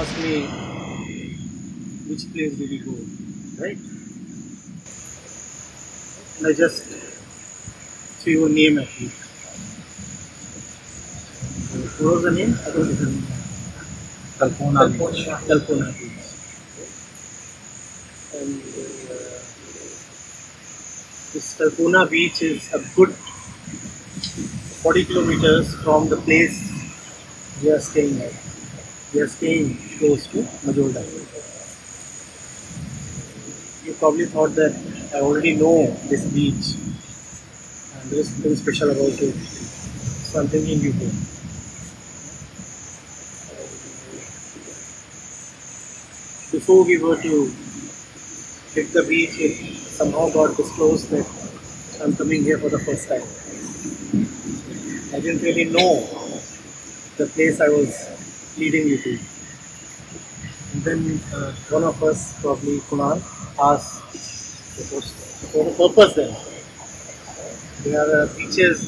you ask me which place did you go, right? And I just threw a name at you. What was the name? I don't remember. Kalpona Beach. Kalpona Beach. And uh, this Kalpona Beach is a good 40 kilometers from the place we are staying at. We are staying close to Majorda. You probably thought that I already know this beach and there is something special about it. So I'm you go. Before we were to hit the beach, it somehow got disclosed that I'm coming here for the first time. I didn't really know the place I was leading you to. And then uh, one of us, probably Kunal, asked for the purpose then. There are uh, beaches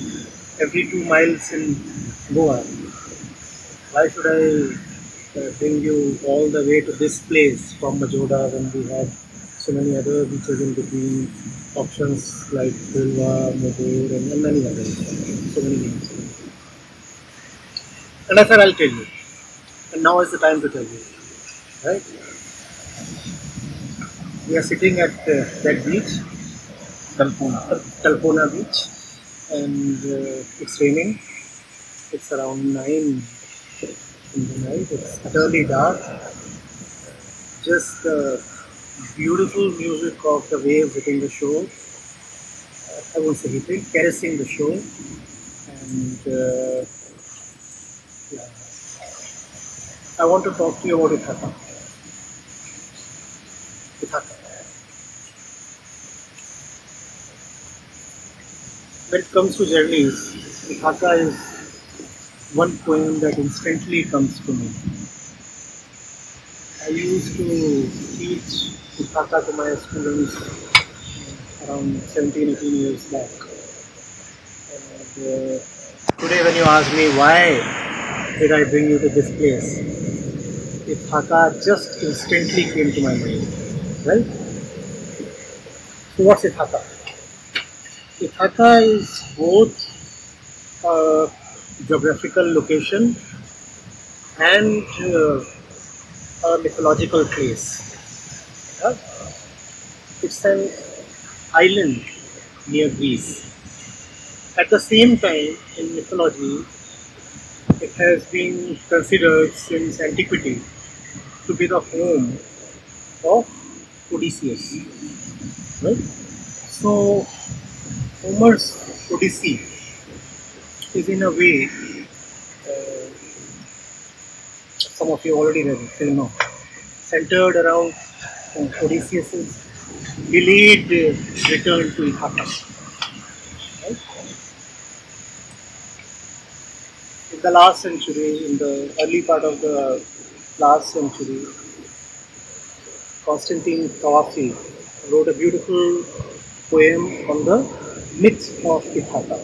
every two miles in Goa. Why should I uh, bring you all the way to this place from Majorda when we had so many other beaches in between, options like Pulva, Modur, and, and many others. So many names. And I said, I'll tell you. And now is the time to tell you. Right? We are sitting at uh, that beach, Kalpona. Talpona beach, and uh, it's raining. It's around 9 in the night. It's utterly dark. Just the beautiful music of the waves hitting the shore. I won't say hitting, caressing the shore. And uh, yeah. I want to talk to you about Ithaca. Ithaca. When it comes to journeys, Ithaca is one poem that instantly comes to me. I used to teach Ithaca to my students around 17, 18 years back. And uh, today when you ask me why did I bring you to this place, Ithaca just instantly came to my mind. Right? So what's Ithaca? Ithaca is both a geographical location and uh, a mythological place. Yeah? It's an island near Greece. At the same time, in mythology, it has been considered since antiquity to be the home of Odysseus. Right? So, Homer's Odyssey is in a way, uh, some of you already know, centered around uh, Odysseus's delayed return to Ithaca. Right? In the last century, in the early part of the last century, Constantine Cavafy wrote a beautiful poem on the myth of Ithaca.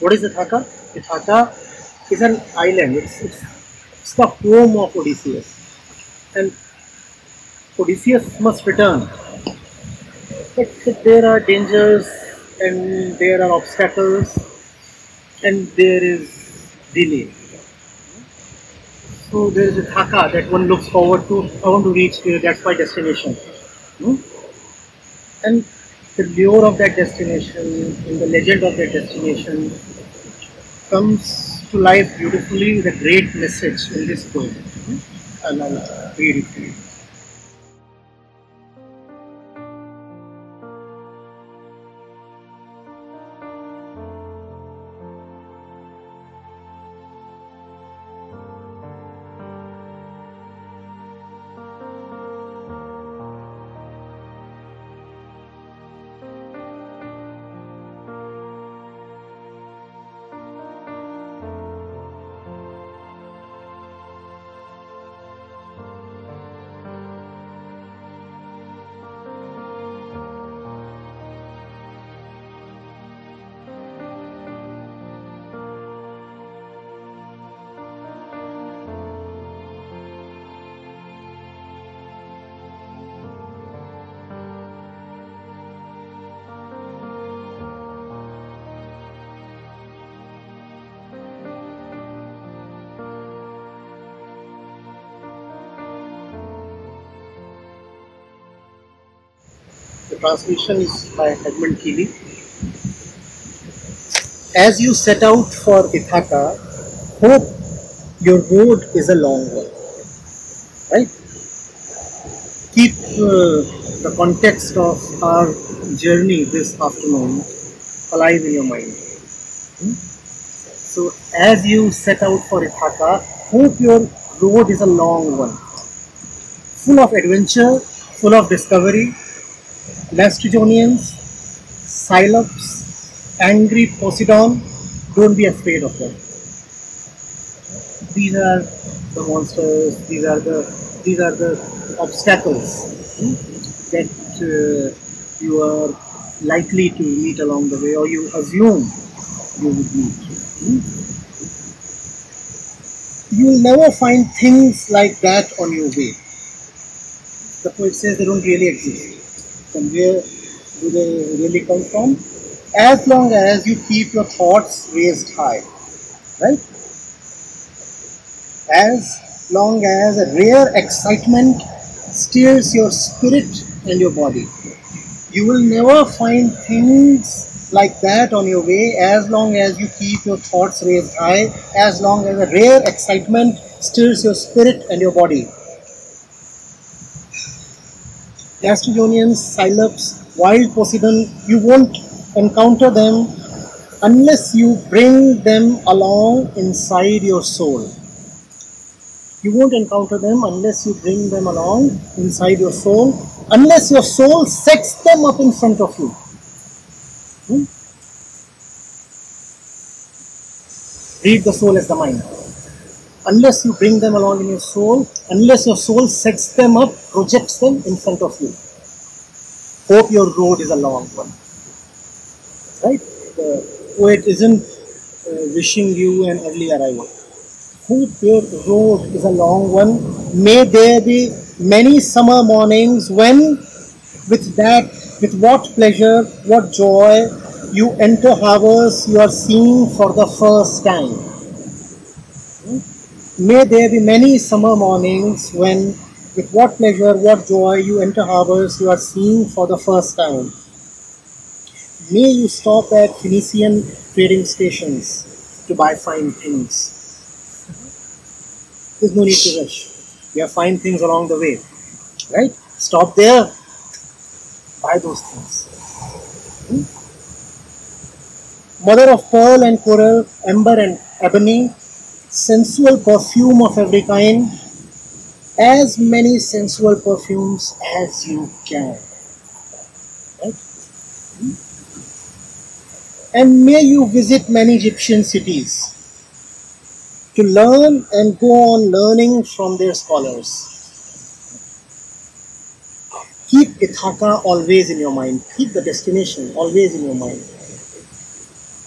What is Ithaca? Ithaca is an island. It's, it's, it's the home of Odysseus. And Odysseus must return. But there are dangers and there are obstacles and there is delay. So there is Ithaca that one looks forward to. I want to reach there, that's my destination. Hmm? And the lure of that destination and the legend of that destination comes to life beautifully a great message in this poem. Hmm? I'll read it to you. Translation is by Edmund Keeley. As you set out for Ithaca, hope your road is a long one. Right? Keep uh, the context of our journey this afternoon alive in your mind. Hmm? So, as you set out for Ithaca, hope your road is a long one, full of adventure, full of discovery. Laestrygonians, Cyclops, angry Poseidon, don't be afraid of them. These are the monsters, these are the these are the obstacles hmm, that uh, you are likely to meet along the way or you assume you would meet. Hmm? You will never find things like that on your way. The poet says they don't really exist. From where do they really come from? As long as you keep your thoughts raised high. Right? As long as a rare excitement stirs your spirit and your body. You will never find things like that on your way as long as you keep your thoughts raised high, as long as a rare excitement stirs your spirit and your body. Laestrygonians, Cyclops, wild Poseidon, you won't encounter them unless you bring them along inside your soul. You won't encounter them unless you bring them along inside your soul, unless your soul sets them up in front of you. Hmm? Read the soul as the mind. Unless you bring them along in your soul, unless your soul sets them up, projects them in front of you. Hope your road is a long one. Right? The poet isn't uh, wishing you an early arrival hope your road is a long one. May there be many summer mornings when, with that, with what pleasure, what joy, you enter harbors you are seeing for the first time. May there be many summer mornings when, with what pleasure, what joy, you enter harbors you are seeing for the first time. May you stop at Phoenician trading stations to buy fine things. There's no need to rush. We have fine things along the way. Right? Stop there. Buy those things. Hmm? Mother of pearl and coral, amber and ebony, sensual perfume of every kind, as many sensual perfumes as you can. Right? And may you visit many Egyptian cities to learn and go on learning from their scholars. Keep Ithaka always in your mind. Keep the destination always in your mind.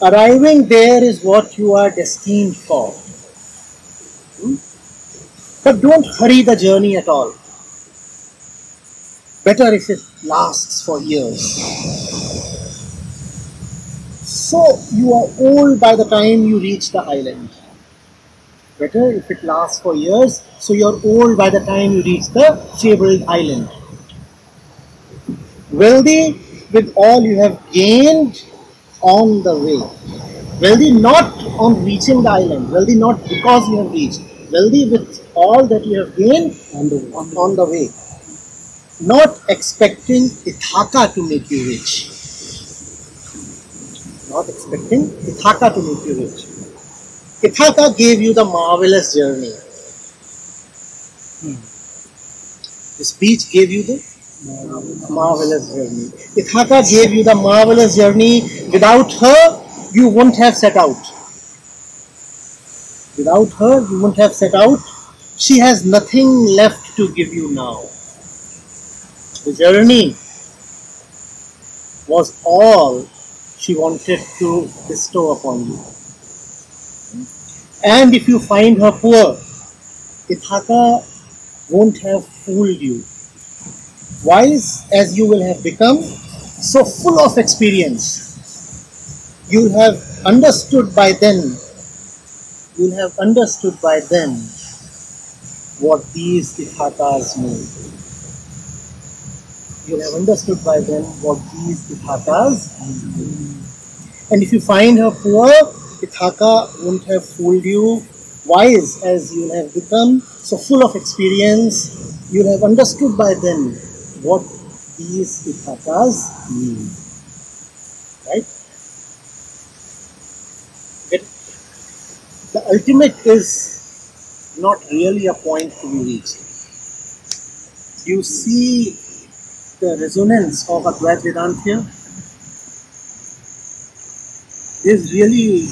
Arriving there is what you are destined for. But don't hurry the journey at all. Better if it lasts for years. So you are old by the time you reach the island. Better if it lasts for years so you're old by the time you reach the fabled island. Wealthy with all you have gained on the way. Wealthy not on reaching the island. Wealthy not because you have reached. Wealthy with all that you have gained on the, on, on the way not expecting Ithaka to make you rich not expecting Ithaka to make you rich Ithaka gave you the marvelous journey. Hmm. This beach gave you the marvelous journey. Ithaka gave you the marvelous journey. Without her, you wouldn't have set out. Without her, you wouldn't have set out. She has nothing left to give you now. The journey was all she wanted to bestow upon you. And if you find her poor, Ithaca won't have fooled you. Wise as you will have become, so full of experience, you'll have understood by then, you'll have understood by then what these Ithacas mean. you'll have understood by then what these Ithakas mean. And if you find her poor, Ithaka won't have fooled you. Wise as you have become, so full of experience, you'll have understood by then what these Ithakas mean. Right? The ultimate is not really a point to be reached. You see the resonance of Advaita Vedanta here? There's really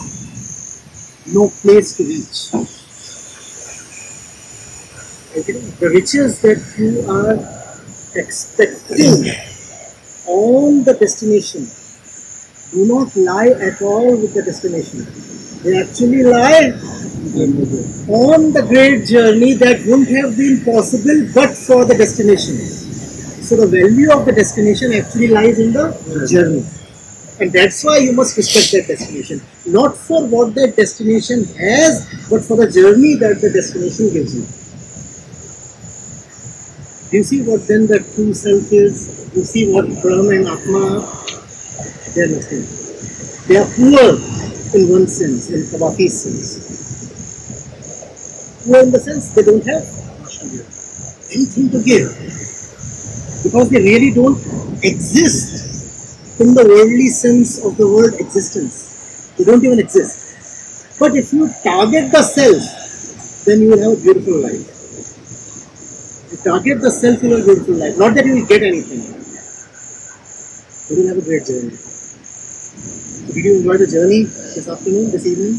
no place to reach. Okay? The riches that you are expecting on the destination do not lie at all with the destination. They actually lie on the great journey that wouldn't have been possible but for the destination. So the value of the destination actually lies in the journey. And that's why you must respect that destination. Not for what that destination has, but for the journey that the destination gives you. Do you see what then the true self is? You see what Brahma and Atma they are nothing. They are poor in one sense, in Cavafy's sense. Poor in the sense they don't have anything to give. Because they really don't exist in the worldly sense of the word existence. They don't even exist. But if you target the self, then you will have a beautiful life. You target the self, you will have a beautiful life. Not that you will get anything, you will have a great journey. Did you enjoy the journey this afternoon, this evening?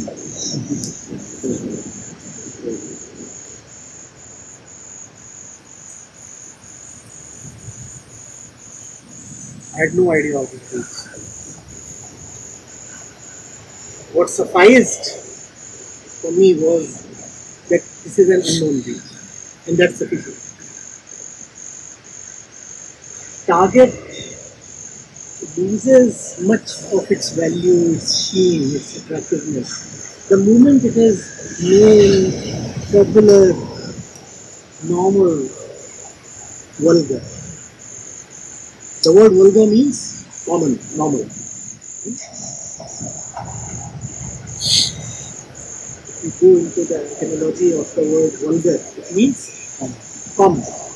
I had no idea how to do What sufficed for me was that this is an unknown reach, and that's sufficient. Target loses much of its value, its sheen, its attractiveness. The moment it is known, popular, normal, vulgar. The word vulgar means common, normal. If you go into the etymology of the word vulgar, it means common.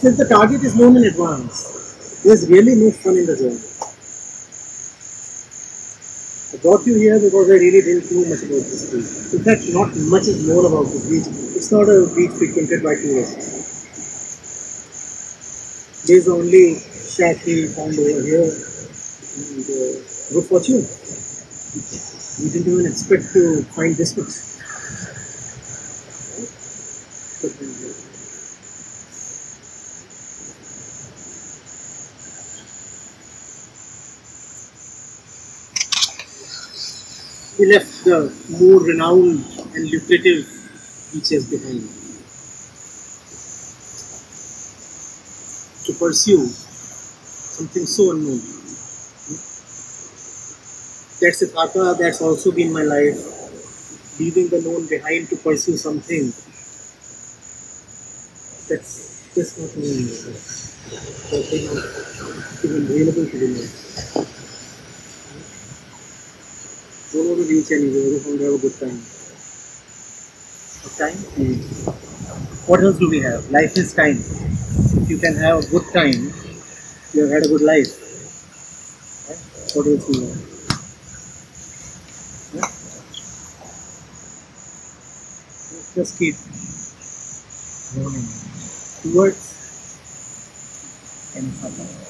Since the target is known in advance, there is really no fun in the journey. I brought you here because I really didn't know much about this beach. In fact, not much is known about this beach. It's not a beach frequented by tourists. There's only shack found over here. And uh, good fortune. We didn't even expect to find this much. But, we left the more renowned and lucrative beaches behind to pursue something so unknown. That's Ithaka, that's also been my life. Leaving the known behind to pursue something that's just not known. Something not available to be known. Want to have a good time. Good time? What else do we have? Life is time. If you can have a good time, you have had a good life. What else do you? Yeah? Just keep running towards and something.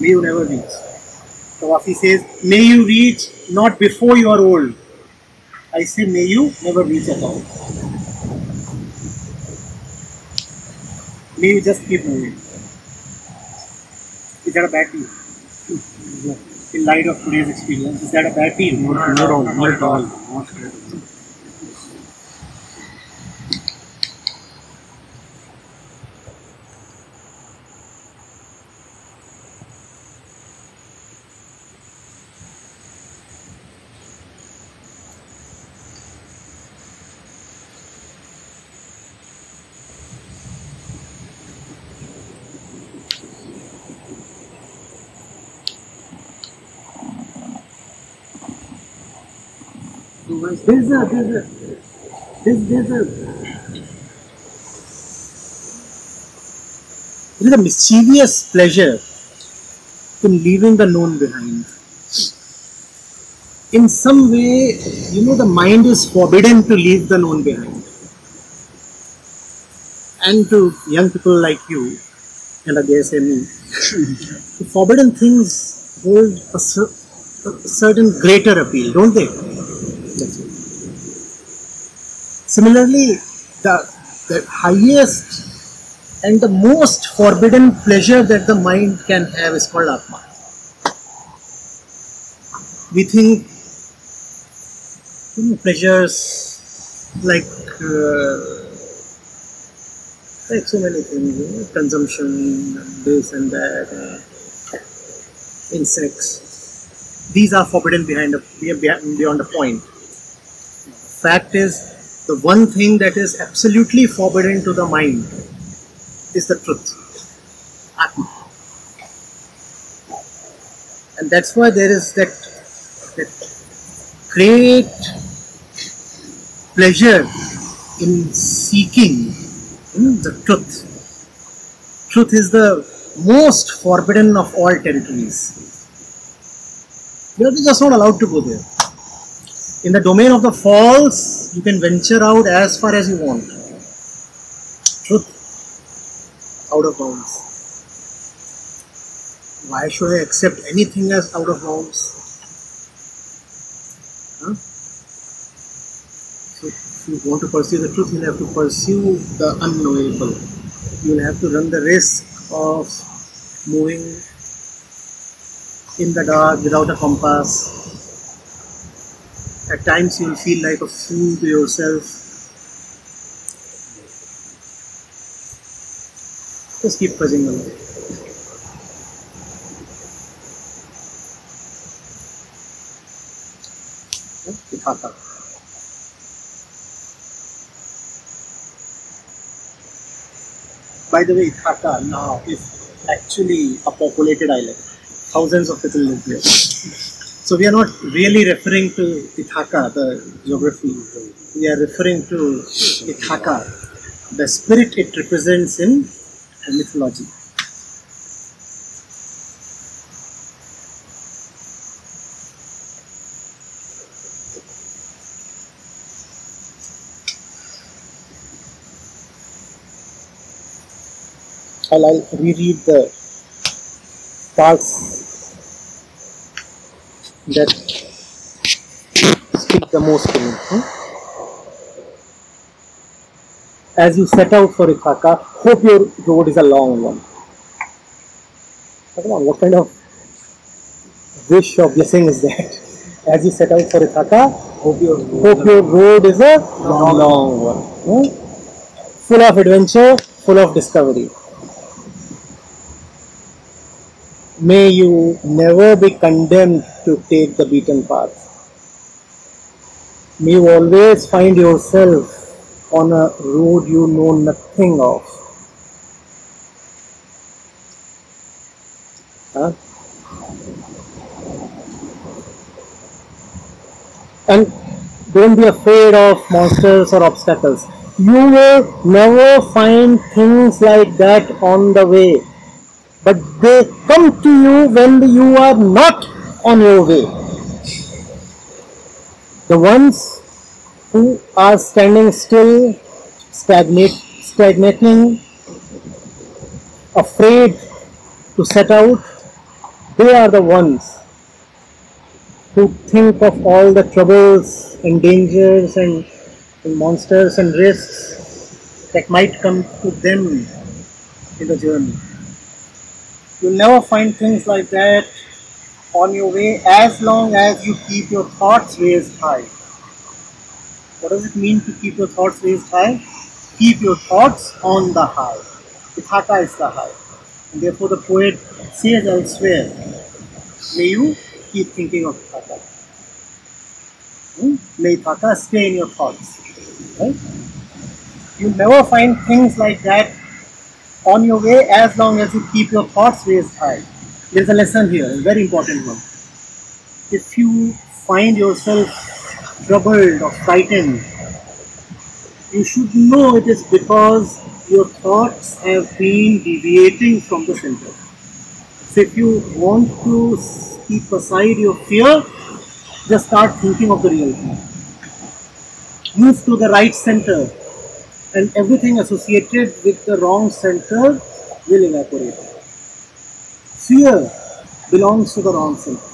May you never reach. Cavafy says, May you reach not before you are old. I say, May you never reach at all. May you just keep moving. Is that a bad deal? In light of today's experience, is that a bad deal? Not at all. Not at all. Not at all. There's a, there's a, there's, there's a, there is a mischievous pleasure in leaving the known behind. In some way, you know, the mind is forbidden to leave the known behind. And to young people like you, and I guess me, the forbidden things hold a, cer- a certain greater appeal, don't they? That's it. Similarly, the, the highest and the most forbidden pleasure that the mind can have is called Atma. We think you know, pleasures like uh, like so many things, you know, consumption, this and that, uh, insects. These are forbidden behind a, beyond a point. Fact is, the one thing that is absolutely forbidden to the mind is the truth, Atma. And that's why there is that, that great pleasure in seeking hmm, the truth. Truth is the most forbidden of all territories. You are just not allowed to go there. In the domain of the false, you can venture out as far as you want. Truth, out of bounds. Why should I accept anything as out of bounds? So, if you want to pursue the truth, you'll have to pursue the unknowable. You'll have to run the risk of moving in the dark without a compass. At times, you'll feel like a fool to yourself. Just keep pressing along. By the way, Ithaka now is actually a populated island. Thousands of people live there. So we are not really referring to Ithaka, the geography. We are referring to Ithaka, the spirit it represents in mythology. I'll, I'll reread the parts that speak the most to me. hmm? As you set out for Ithaka, hope your road is a long one. Come on, what kind of wish or blessing is that? As you set out for Ithaka, hope your, hope your road is a long, long one. hmm? Full of adventure, full of discovery. May you never be condemned to take the beaten path. May you always find yourself on a road you know nothing of. Huh? And don't be afraid of monsters or obstacles. You will never find things like that on the way but they come to you when you are not on your way. The ones who are standing still, stagnate, stagnating, afraid to set out, they are the ones who think of all the troubles and dangers and, and monsters and risks that might come to them in the journey. You'll never find things like that on your way as long as you keep your thoughts raised high. What does it mean to keep your thoughts raised high? Keep your thoughts on the high. Ithaka is the high. And therefore the poet says elsewhere, may you keep thinking of Ithaka. Hmm? May Ithaka stay in your thoughts. Right? You'll never find things like that on your way as long as you keep your thoughts raised high. There's a lesson here, a very important one. If you find yourself troubled or frightened, you should know it is because your thoughts have been deviating from the center. So if you want to keep aside your fear, just start thinking of the real. Move to the right center and everything associated with the wrong center will evaporate. Fear belongs to the wrong center.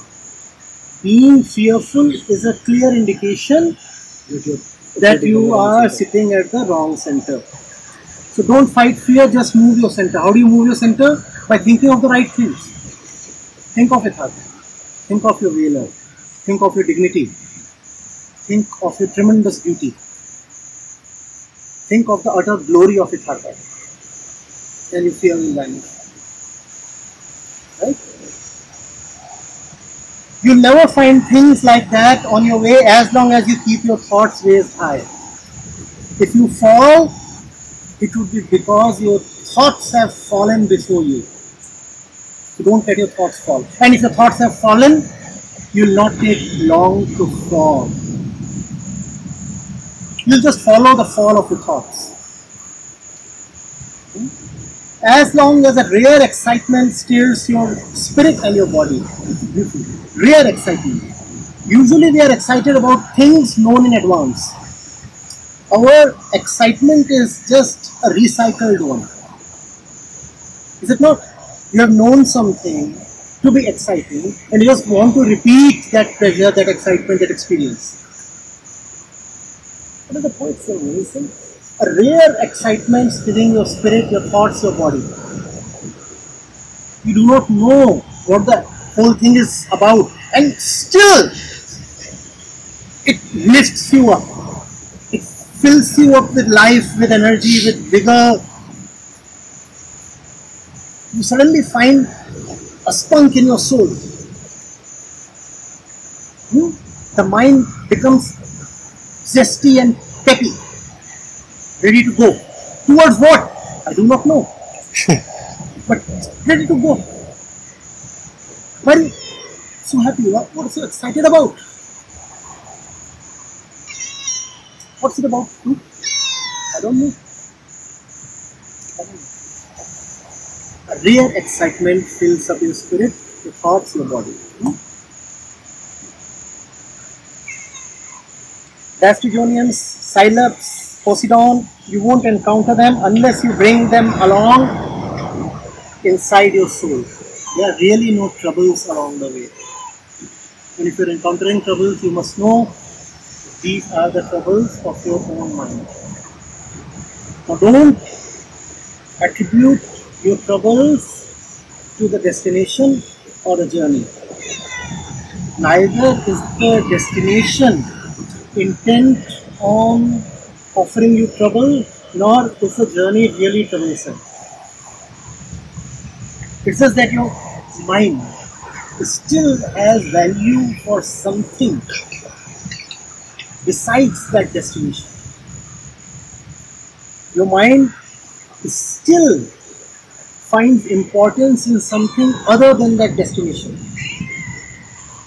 Being fearful is a clear indication that you are sitting at the wrong center. So don't fight fear, just move your center. How do you move your center? By thinking of the right things. Think of it, Think of your real Think of your dignity. Think of your tremendous beauty. Think of the utter glory of it, Then your fear will vanish. Right? You'll never find things like that on your way as long as you keep your thoughts raised high. If you fall, it would be because your thoughts have fallen before you. So don't let your thoughts fall. And if your thoughts have fallen, you'll not take long to fall. You'll just follow the fall of your thoughts. As long as a rare excitement stirs your spirit and your body. Rare excitement. Usually we are excited about things known in advance our excitement is just a recycled one. Is it not? You have known something to be exciting and you just want to repeat that pleasure, that excitement, that experience. What is the point so amazing? A rare excitement stirring your spirit, your thoughts, your body. You do not know what the whole thing is about and still it lifts you up It fills you up with life, with energy, with vigor. You suddenly find a spunk in your soul. Hmm? The mind becomes zesty and peppy, ready to go. Towards what? I do not know. but ready to go. Why are you so happy? What, what are you so excited about? What's it about? Hmm? I don't know. I don't know. A rare excitement fills up your spirit, your thoughts, your body. Hmm? Laestrygonians, Cyclops, Poseidon, you won't encounter them unless you bring them along inside your soul. There are really no troubles along the way. And if you're encountering troubles, you must know these are the troubles of your own mind. Now don't attribute your troubles to the destination or the journey. Neither is the destination intent on offering you trouble, nor is the journey really troublesome. It says that your mind still has value for something besides that destination. Your mind still finds importance in something other than that destination.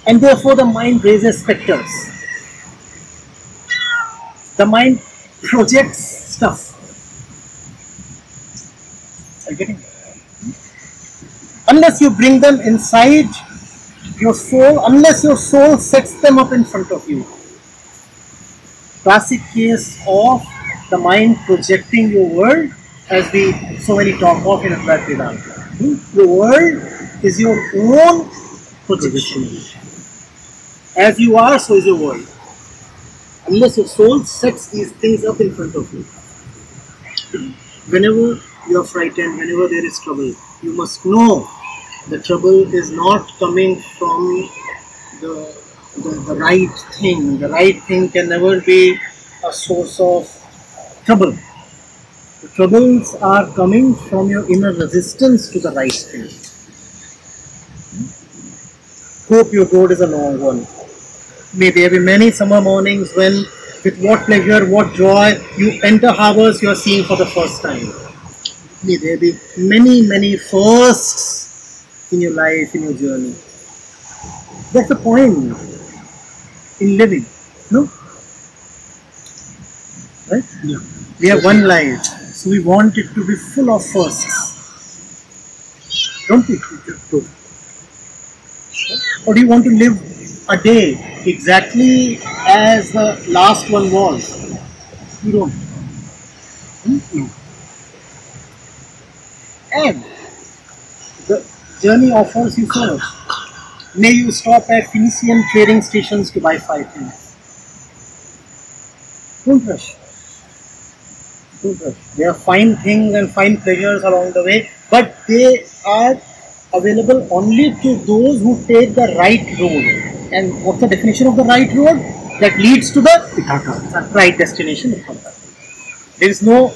And therefore the mind raises specters. The mind projects stuff. Are you getting it? Unless you bring them inside your soul, unless your soul sets them up in front of you, classic case of the mind projecting your world as we so many talk of in Advaita Vedanta. Your world is your own projection. As you are, so is your world. Unless your soul sets these things up in front of you. Whenever you are frightened, whenever there is trouble, you must know the trouble is not coming from the the, the right thing. The right thing can never be a source of trouble. The troubles are coming from your inner resistance to the right thing. Hope your road is a long one. May there be many summer mornings when, with what pleasure, what joy, you enter harbors you are seeing for the first time. May there be many, many firsts in your life, in your journey. That's the point in living. No? Right? Yeah. We have one life, so we want it to be full of firsts. Don't we? Or do you want to live a day exactly as the last one was? You don't. No. Hmm? And the journey offers you so. May you stop at Phoenician trading stations to buy five things. Don't rush. Don't rush. There are fine things and fine pleasures along the way, but they are available only to those who take the right road. And what's the definition of the right road? That leads to the Ithaka. right destination. There is no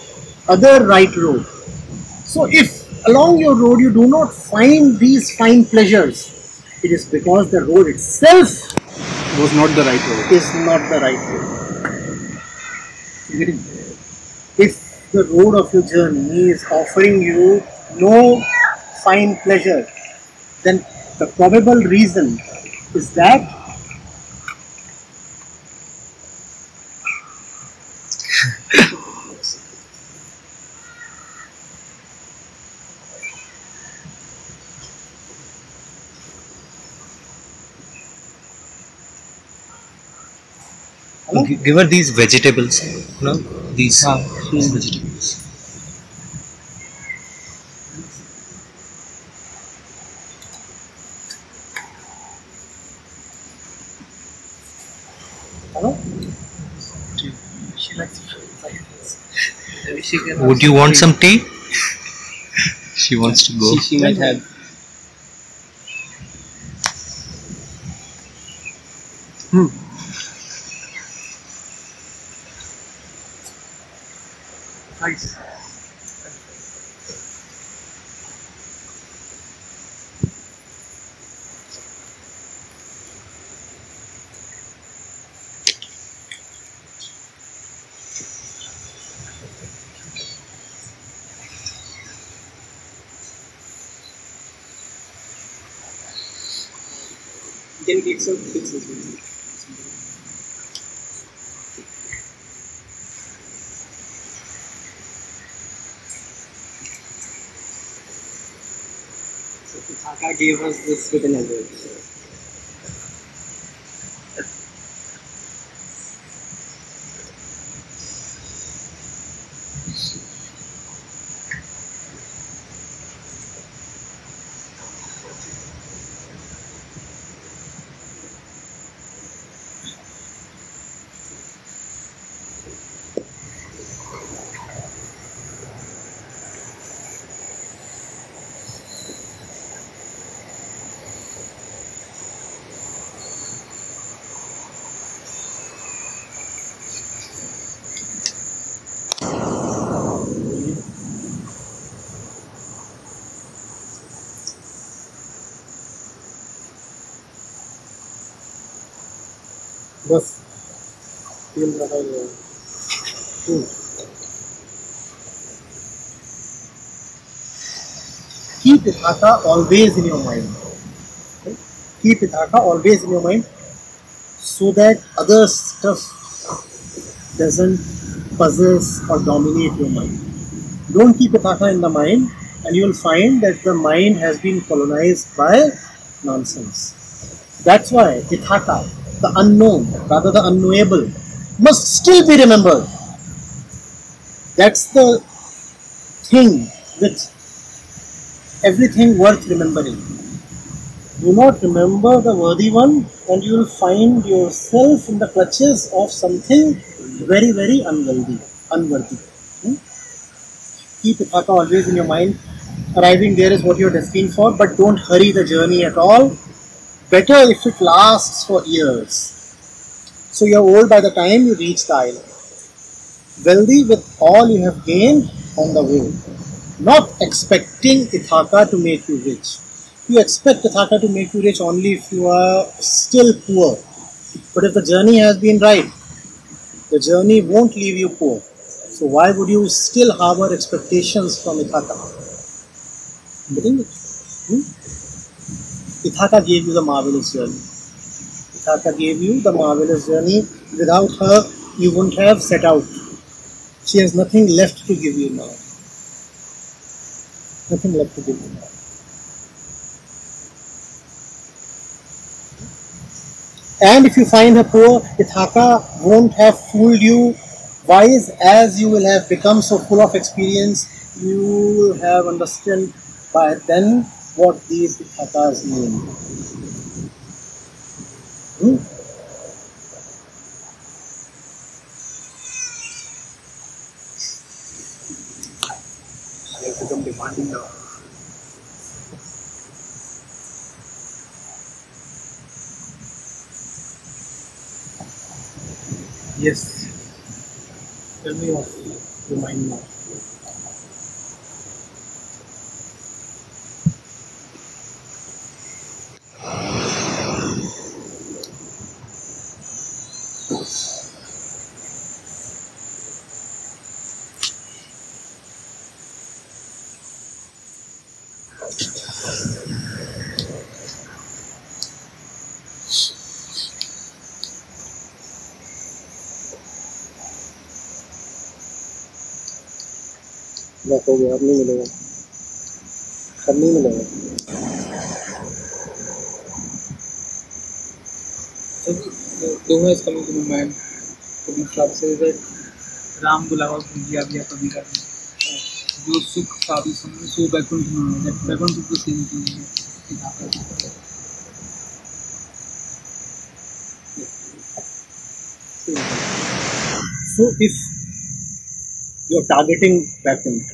other right road. So if along your road you do not find these fine pleasures, it is because the road itself Was not the right road. is not the right road. If the road of your journey is offering you no fine pleasure, then the probable reason is that Give her these vegetables. No, these, these vegetables. Would you want some tea? she wants to go. She, she might have. Hmm. Nice. Gave us this written as well. बस Hmm. Keep Ithaka always in your mind. Hmm? Keep Ithaka always in your mind so that other stuff doesn't possess or dominate your mind. Don't keep Ithaka in the mind and you will find that the mind has been colonized by nonsense. That's why Ithaka, the unknown, rather the unknowable, must still be remembered. That's the thing with everything worth remembering. Do not remember the worthy one, and you will find yourself in the clutches of something very, very unworthy. Unworthy. Hmm? Keep Ithaka always in your mind. Arriving there is what you're destined for, but don't hurry the journey at all better if it lasts for years. So you're old by the time you reach the island. Wealthy with all you have gained on the way. Not expecting Ithaka to make you rich. You expect Ithaka to make you rich only if you are still poor. But if the journey has been right, the journey won't leave you poor. So why would you still harbor expectations from Ithaka? Getting it? Hmm? Ithaka gave you the marvelous journey. Ithaka gave you the marvelous journey. Without her, you wouldn't have set out. She has nothing left to give you now. Nothing left to give you now. And if you find her poor, Ithaka won't have fooled you wise as you will have become so full of experience, you will have understood by then what these Ithakas mean. They have become demanding now. Yes. Tell me what. Remind me. बस हो गया अब नहीं मिलेगा अब नहीं मिलेगा The Doha is coming to my mind to be translated Ram Bulava Punjia Via Kavita. जो सुख साधु समझ सो बैकुंठ में है बैकुंठ को सेम चीज़ है so if you're targeting Baikunth,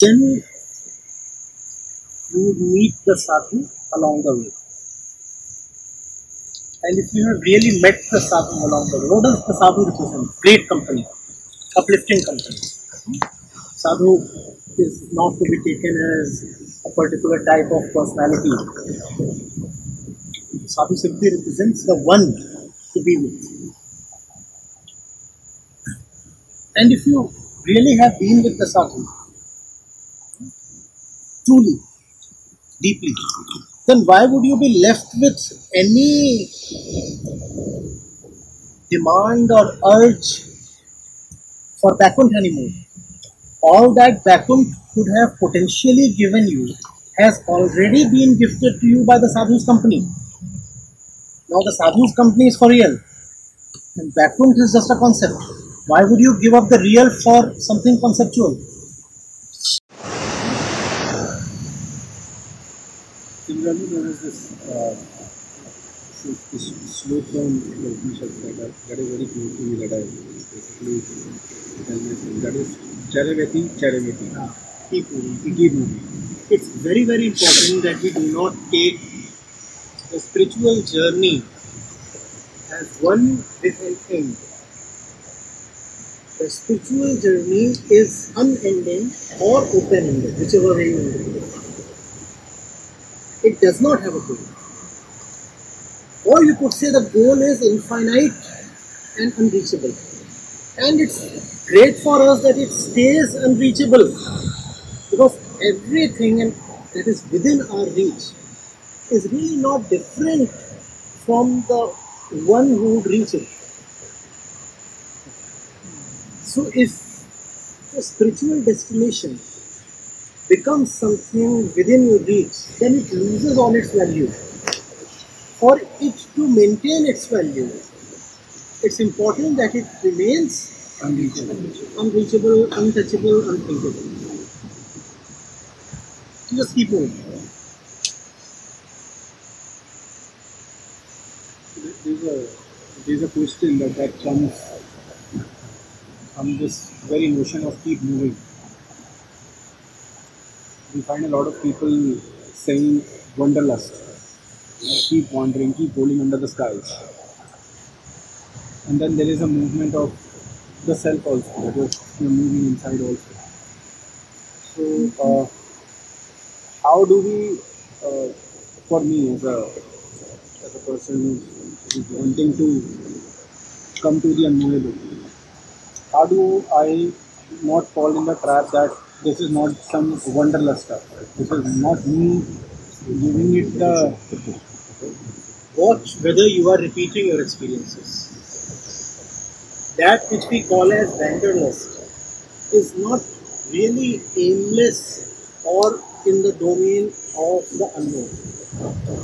then you meet the sadhu along the way. And if you have really met the sadhu along the way, what does the sadhu represent? Great company, uplifting company. Sadhu is not to be taken as a particular type of personality. Sadhu simply represents the one to be with. And if you really have been with the sadhu, truly, deeply, then why would you be left with any demand or urge for Baikunth anymore? All that Baikunth could have potentially given you has already been gifted to you by the sadhu's company. Now the sadhu's company is for real, and Baikunth is just a concept. Why would you give up the real for something conceptual? Similarly, there is this, uh, this, slope down Upanishads that, are, that is very close to me that I basically tell myself. That is Charaveti, Charaveti. Keep moving. Keep moving. It's very, very important that we do not take the spiritual journey as one with an end. The spiritual journey is unending or open ended, whichever way you want it. It does not have a goal. Or you could say the goal is infinite and unreachable. And it's great for us that it stays unreachable because everything that is within our reach is really not different from the one who would reach it. So if the spiritual destination becomes something within your reach, then it loses all its value. For it to maintain its value, it's important that it remains Unreachable. unreachable, untouchable, unthinkable. So just keep moving. There's a, there's a question that, that comes from this very notion of keep moving. We find a lot of people saying wanderlust. Keep wandering, keep rolling under the skies. And then there is a movement of the self also, that is you know, moving inside also. So, uh, how do we, uh, for me as a as a person who's, who's wanting to come to the unknowable, how do I not fall in the trap that this is not some wanderlust stuff? This is not me giving it the Watch whether you are repeating your experiences. that which we call as wanderlust is not really aimless or in the domain of the unknown.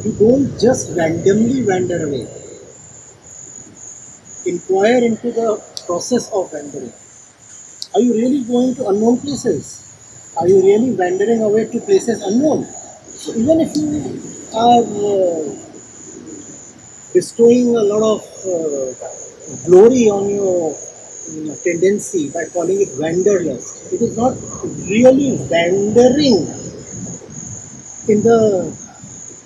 You don't just randomly wander away. Inquire into the process of wandering. Are you really going to unknown places? Are you really wandering away to places unknown? So even if you are uh, bestowing a lot of uh, glory on your tendency by calling it wanderlust, it is not really wandering in the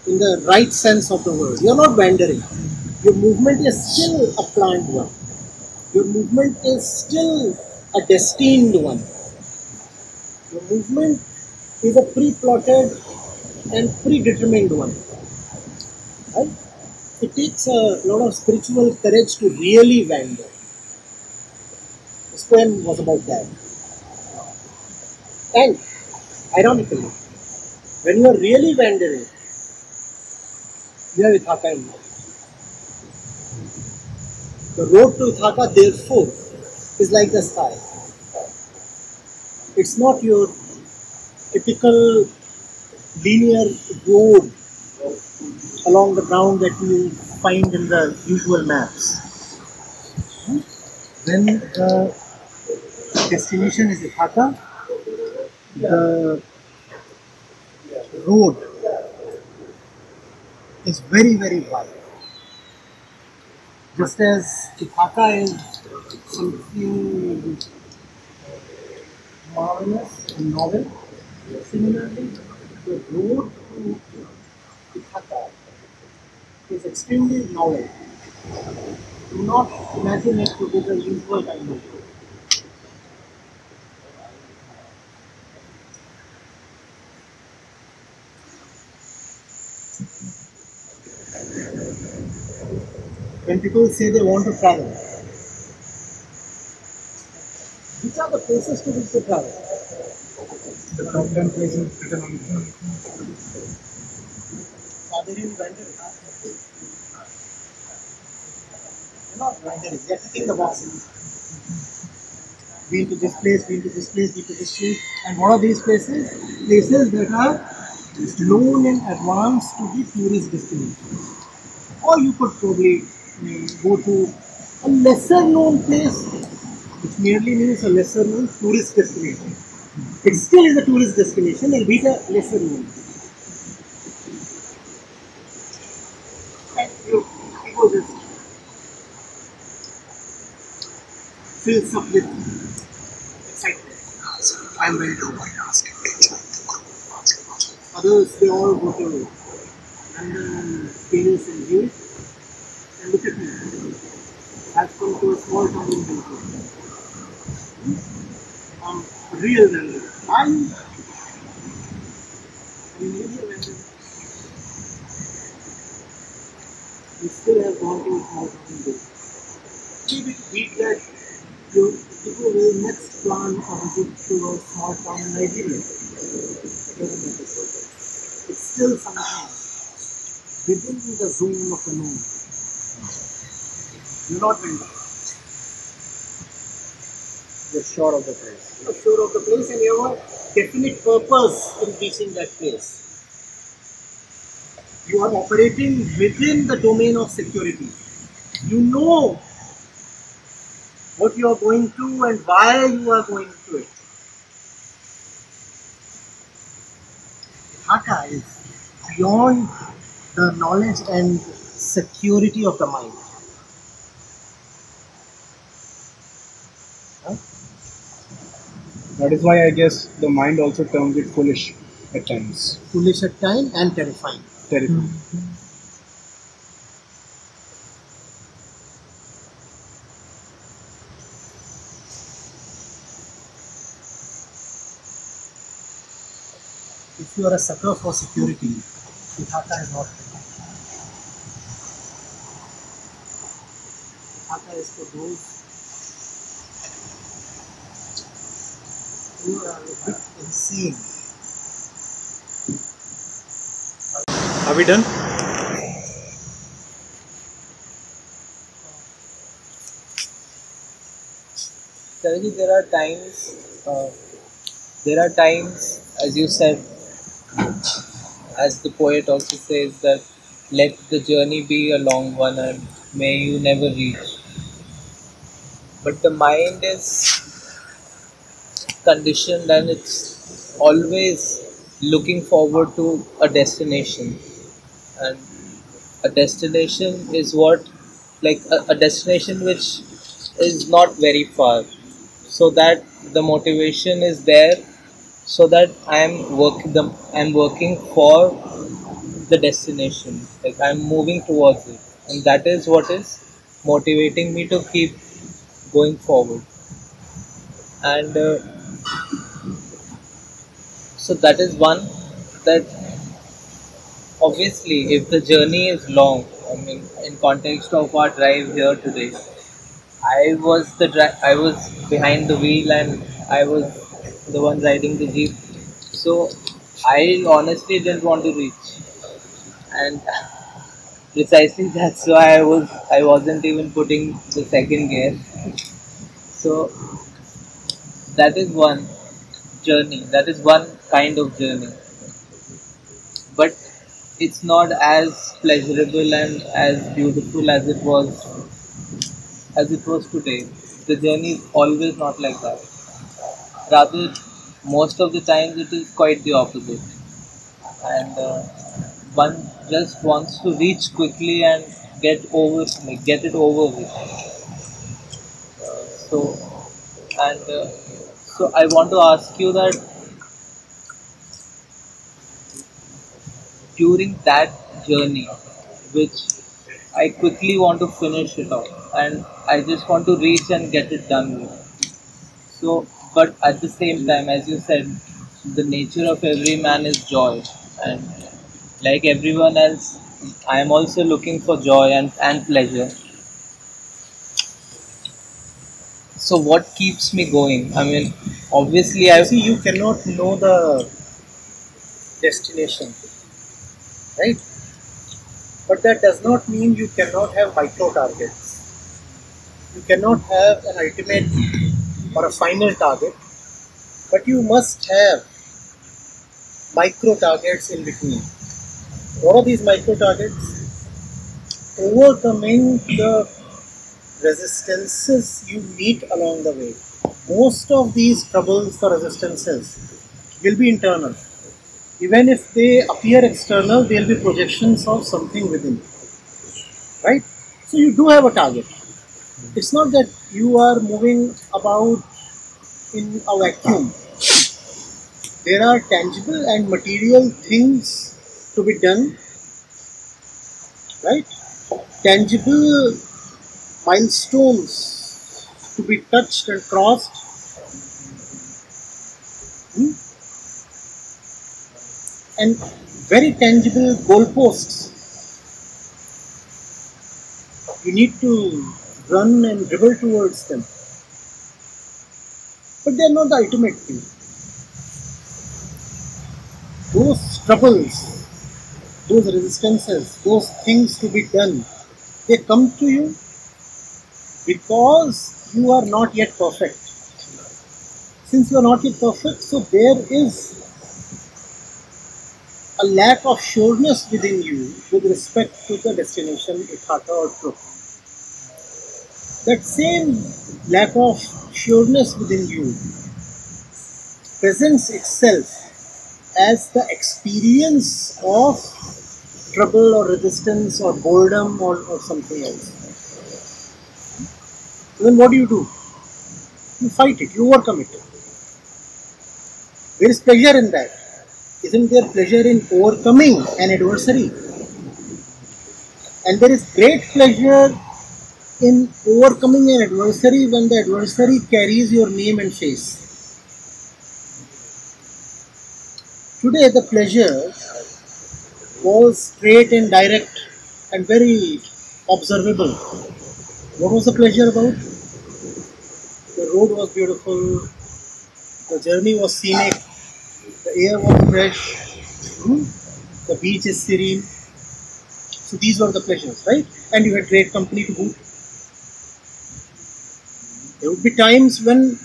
in the right sense of the word. You are not wandering. Your movement is still a planned one. Your movement is still a destined one. Your movement is a pre-plotted and predetermined one. Right? It takes a lot of spiritual courage to really wander. This poem was about that. And ironically, when you are really wandering, you Ithaka in mind. The road to Ithaka, therefore, is like the sky. It's not your typical linear road along the ground that you find in the usual maps. When the destination is Ithaka, the road is very, very wide. Just as Ithaka is something uh, marvelous and novel, similarly, the road to Ithaka is extremely novel. Do not imagine it to be the usual kind of road. When people say they want to travel, which are the places to which they travel? The top 10 places written on the Are they really wandering? They're not wandering, they're ticking the boxes. Been to this place, been to this place, been to this place. And what are these places? Places that are known in advance to be tourist destinations. Or you could probably go to a lesser known place, which merely means a lesser known tourist destination. It still is a tourist destination, albeit a lesser known. And your ego just fills up with excitement. I'm ready to ask Others, they all go to London, Paris and view it. Look at me. I've come to a small town in Belgium. I'm real London. I'm India London. We still have gone to a small town in Belgium. Maybe beat that, you people will next plan a visit to a small town in Nigeria. It's still somehow within the zone of the known. Not window. You're sure of the place. You're sure of the place and you have a definite purpose in reaching that place. You are operating within the domain of security. You know what you are going to and why you are going to it. Ithaka is beyond the knowledge and security of the mind. That is why I guess the mind also terms it foolish at times. Foolish at times and terrifying. Terrifying. If you are a sucker for security, Ithaka is not for you. Ithaka is for those who are a bit insane. Are we done? Taraji, there are times, uh, there are times, as you said, as the poet also says that let the journey be a long one and may you never reach. But the mind is conditioned and it's always looking forward to a destination. And a destination is what, like a, a destination which is not very far. So that the motivation is there so that i'm work the i'm working for the destination. Like i'm moving towards it. And that is what is motivating me to keep going forward and uh, so that is one that obviously if the journey is long i mean in context of our drive here today I was the dri- I was behind the wheel and I was the one riding the jeep. So I honestly didn't want to reach, and precisely that's why I was I wasn't even putting the second gear. So that is one journey. That is one kind of journey, but it's not as pleasurable and as beautiful as it was as it was today. The journey is always not like that. Rather, most of the times it is quite the opposite. And uh, one just wants to reach quickly and get over, like, get it over with. So, and uh, so I want to ask you that during that journey, which I quickly want to finish it off and I just want to reach and get it done with. So, but at the same time, as you said, the nature of every man is joy, and like everyone else, I am also looking for joy and, and pleasure. So, what keeps me going? I mean, obviously, I See, you cannot know the destination, right? But that does not mean you cannot have micro targets. You cannot have an ultimate or a final target, but you must have micro targets in between. What are these micro targets? Overcoming the resistances you meet along the way. Most of these troubles or resistances will be internal. Even if they appear external, they'll be projections of something within. Right? So you do have a target. It's not that you are moving about in a vacuum. There are tangible and material things to be done. Right? Tangible milestones to be touched and crossed. Hmm? And very tangible goalposts. You need to run and dribble towards them. But they are not the ultimate thing. Those troubles, those resistances, those things to be done, they come to you because you are not yet perfect. Since you are not yet perfect, so there is a lack of sureness within you with respect to the destination, Ithaka or truth. That same lack of sureness within you presents itself as the experience of trouble or resistance or boredom or, or something else. Then what do you do? You fight it, you overcome it. There is pleasure in that. Isn't there pleasure in overcoming an adversary? And there is great pleasure in overcoming an adversary when the adversary carries your name and face. Today, the pleasure was straight and direct and very observable. What was the pleasure about? The road was beautiful, the journey was scenic, the air was fresh, hmm, the beach is serene. So these were the pleasures, right? And you had great company to boot. There would be times when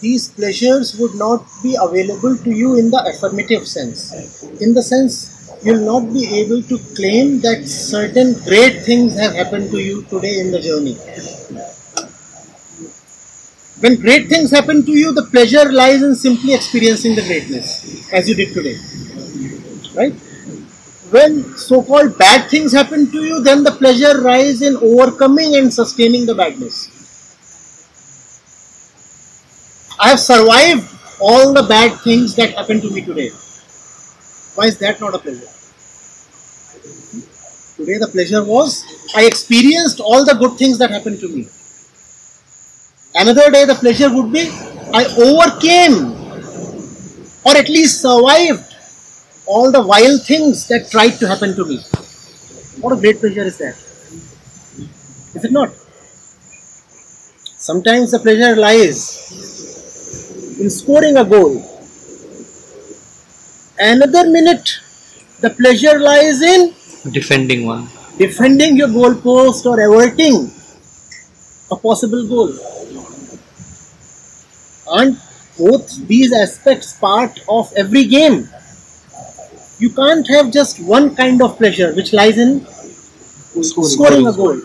these pleasures would not be available to you in the affirmative sense. In the sense, you'll not be able to claim that certain great things have happened to you today in the journey. When great things happen to you, the pleasure lies in simply experiencing the greatness, as you did today. Right? When so called bad things happen to you, then the pleasure lies in overcoming and sustaining the badness. I have survived all the bad things that happened to me today. Why is that not a pleasure? Today, the pleasure was I experienced all the good things that happened to me. Another day, the pleasure would be I overcame or at least survived all the vile things that tried to happen to me. What a great pleasure is that? Is it not? Sometimes the pleasure lies in scoring a goal. Another minute, the pleasure lies in Defending one. defending your goalpost or averting a possible goal. Aren't both these aspects part of every game? You can't have just one kind of pleasure which lies in scoring, a goal.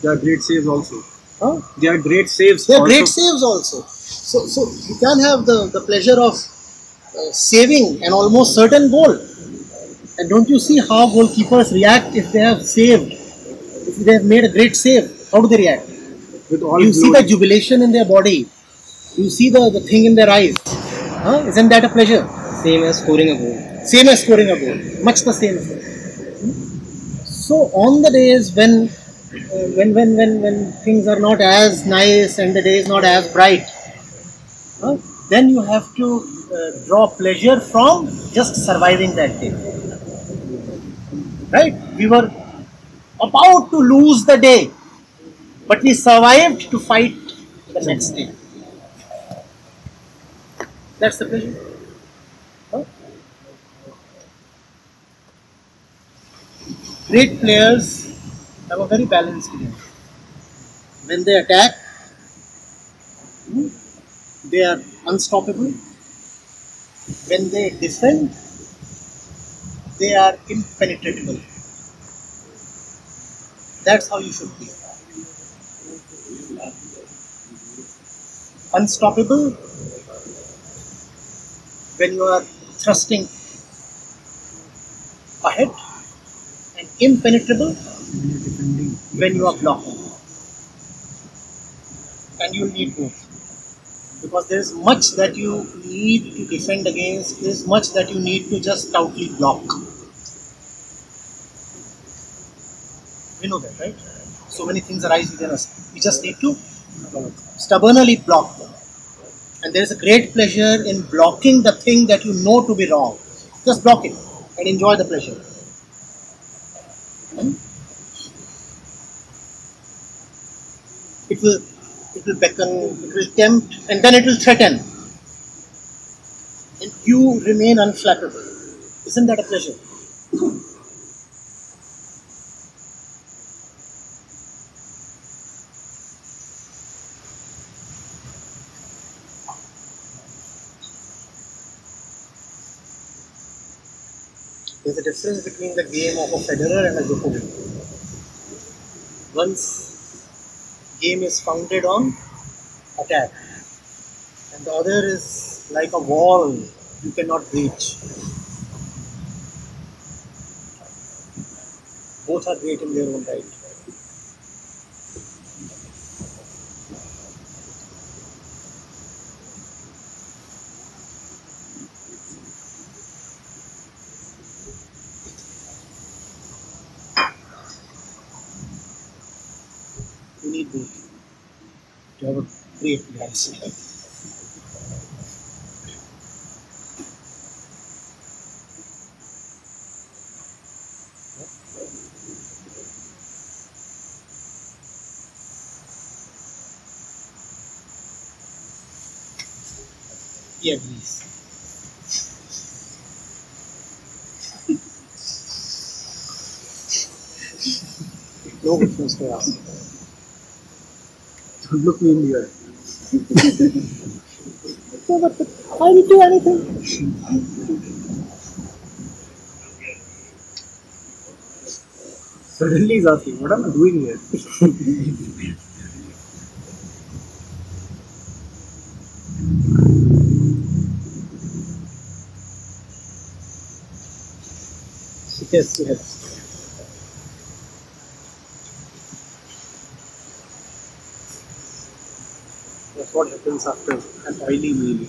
There are great saves also. Huh? There are great saves. There are also. great saves also. So, so you can have the, the pleasure of saving an almost certain goal. And don't you see how goalkeepers react if they have saved, if they have made a great save? How do they react? With all You see the jubilation in their body. You see the, the thing in their eyes. Huh? Isn't that a pleasure? Same as scoring a goal. Same as scoring a goal. Much the same. as that. So on the days when, uh, when when when when things are not as nice and the day is not as bright, huh, then you have to draw pleasure from just surviving that day. Right? We were about to lose the day, but we survived to fight the next day. That's the pleasure. Huh? Great players have a very balanced game. When they attack, hmm, they are unstoppable. When they defend, they are impenetrable. That's how you should be. Unstoppable when you are thrusting ahead and impenetrable when you are blocking. And you need both. Because there is much that you need to defend against, there is much that you need to just stoutly block. We know that, right? So many things arise within us. We just need to stubbornly block them. And there is a great pleasure in blocking the thing that you know to be wrong. Just block it and enjoy the pleasure. Hmm? It will it will beckon, it will tempt, and then it will threaten. And you remain unflappable. Isn't that a pleasure? There's a difference between the game of a Federer and a Djokovic. One's game is founded on attack, and the other is like a wall you cannot breach. Both are great in their own right. You need both to have a questions to ask. Don't look me in the eye. No, I didn't do anything. Suddenly he's asking, what am I doing here? Yes, yes. What happens after an oily meal.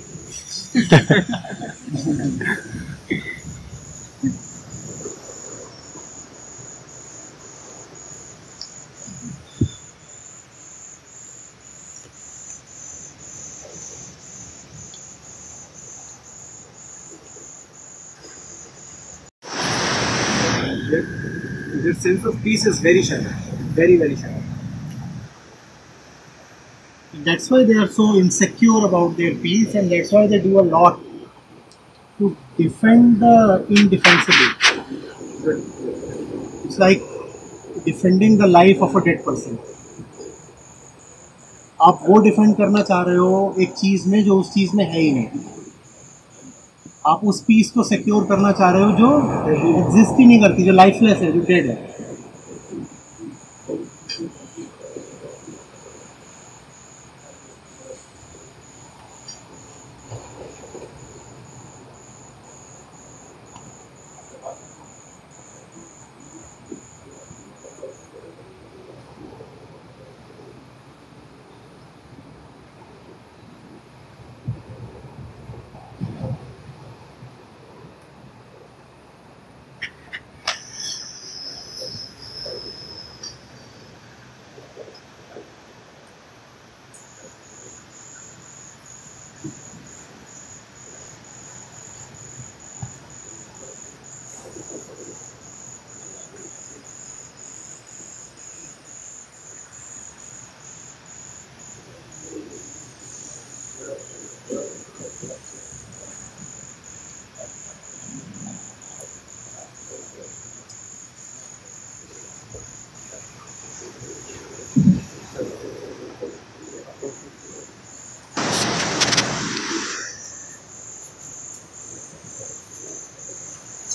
Their, sense of peace is very shallow. Very, very shallow. That's why they are so insecure about their peace, and that's why they do a lot to defend the indefensible. It's like defending the life of a dead person. आप वो defend करना चाह रहे हो एक चीज़ में जो उस चीज़ में है ही नहीं आप उस पीस को सिक्योर करना चाह रहे हो जो एग्जिस्ट ही नहीं करती जो लाइफलेस है जो डेड है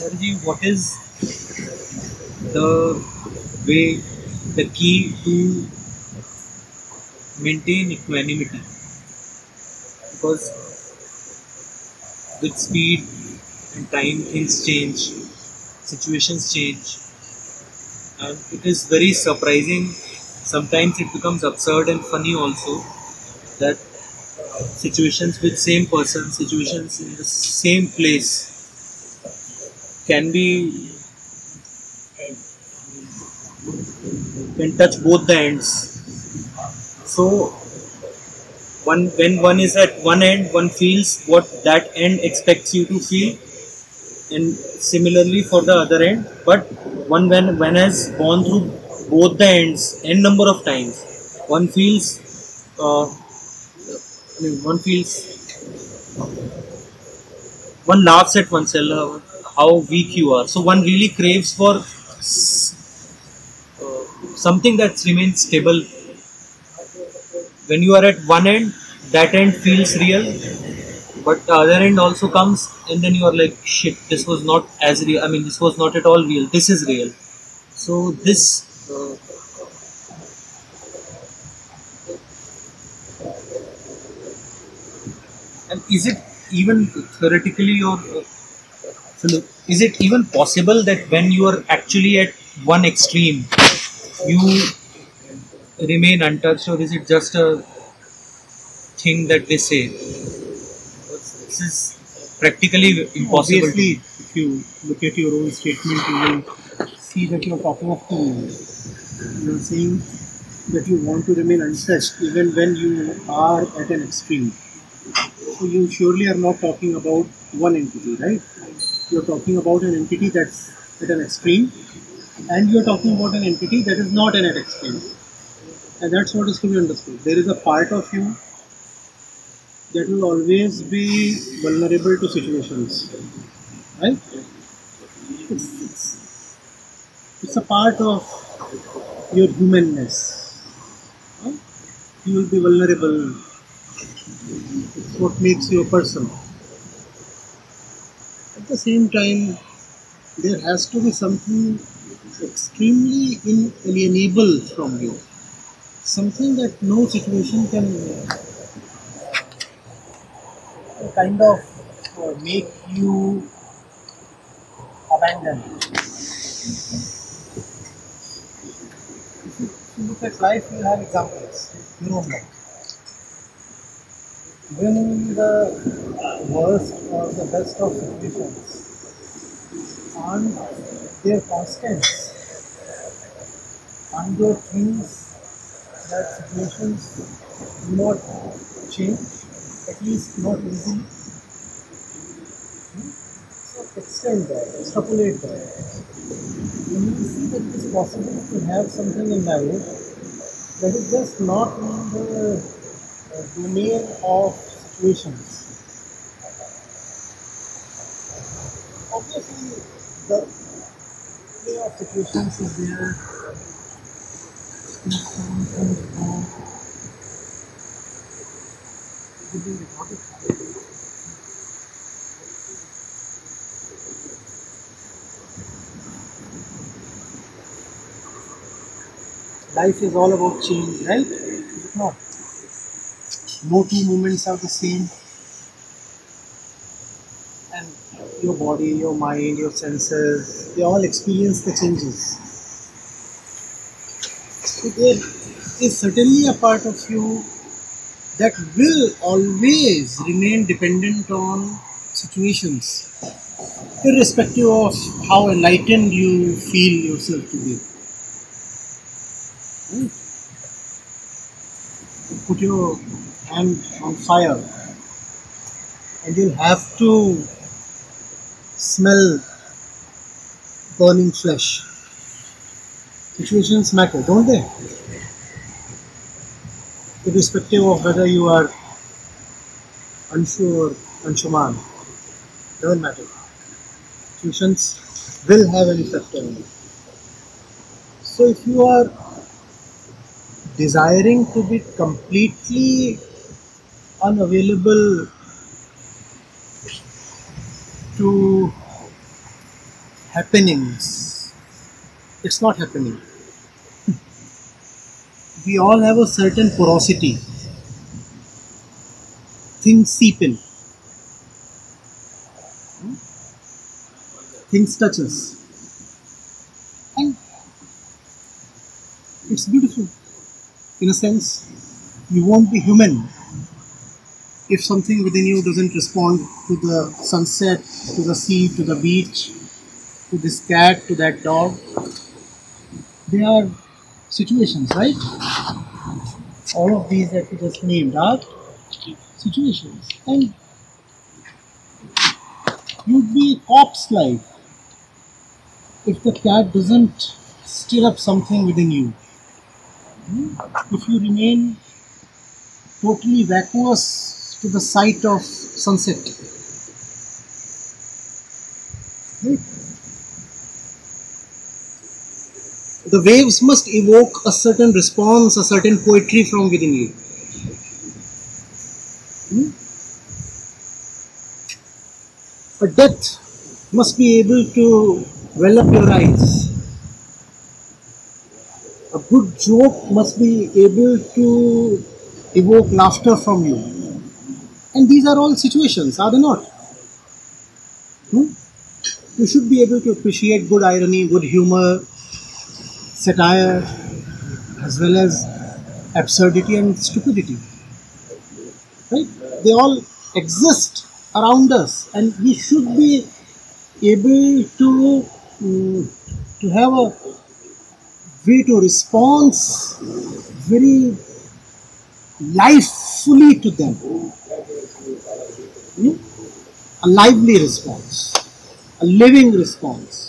Sarji, what is the way, the key to maintain equanimity? Because with speed and time, things change, situations change, and it is very surprising. Sometimes it becomes absurd and funny also that situations with same person, situations in the same place can be can touch both the ends. So one when one is at one end one feels what that end expects you to feel. And similarly for the other end but one when one has gone through both the ends n number of times one feels uh, one feels one laughs at oneself how weak you are. So one really craves for something that remains stable. When you are at one end, that end feels real, but the other end also comes, and then you are like, shit, this was not as real. I mean, this was not at all real. This is real. So this. Uh, and is it even theoretically or Philip, is it even possible that when you are actually at one extreme, you remain untouched, or is it just a thing that they say? This is practically impossible. Obviously, if you look at your own statement, you will see that you're talking of two. You're saying that you want to remain untouched even when you are at an extreme. So you surely are not talking about one entity, right? You're talking about an entity that's at an extreme, and you're talking about an entity that is not at an extreme. And that's what is to be understood. There is a part of you that will always be vulnerable to situations, right? It's, it's, it's a part of your humanness. right? you will be vulnerable. It's what makes you a person. At the same time, there has to be something extremely inalienable from you. Something that no situation can kind of uh, make you abandon. If you, look at life, you have examples. Your own life. In the worst or the best of situations, aren't there constants? Aren't there things that situations do not change, at least not easily? So extend that, extrapolate that. When you see that it is possible to have something in life that is just not in the domain of situations. Obviously, the play of situations is there. Life is all about change, right? Is not? No two moments are the same. And your body, your mind, your senses, they all experience the changes. So there is certainly a part of you that will always remain dependent on situations, irrespective of how enlightened you feel yourself to be. You Put your hand on fire and you'll have to smell burning flesh. Situations matter, don't they? Irrespective of whether you are unsure, unshuman, doesn't matter. Situations will have an effect on you. So if you are desiring to be completely unavailable to happenings, it's not happening. We all have a certain porosity. Things seep in. Things touch us. And it's beautiful in a sense, you won't be human if something within you doesn't respond to the sunset, to the sea, to the beach, to this cat, to that dog. They are situations, right? All of these that we just named are situations. And you'd be a corpse like if the cat doesn't stir up something within you hmm? if you remain totally vacuous to the sight of sunset. The waves must evoke a certain response, a certain poetry from within you. Hmm? A death must be able to well up your eyes a good joke must be able to evoke laughter from you. And these are all situations, are they not? Hmm? You should be able to appreciate good irony, good humor, satire, as well as absurdity and stupidity. Right? They all exist around us, and we should be able to mm, to have a way to respond very lifefully to them. Hmm? A lively response, a living response.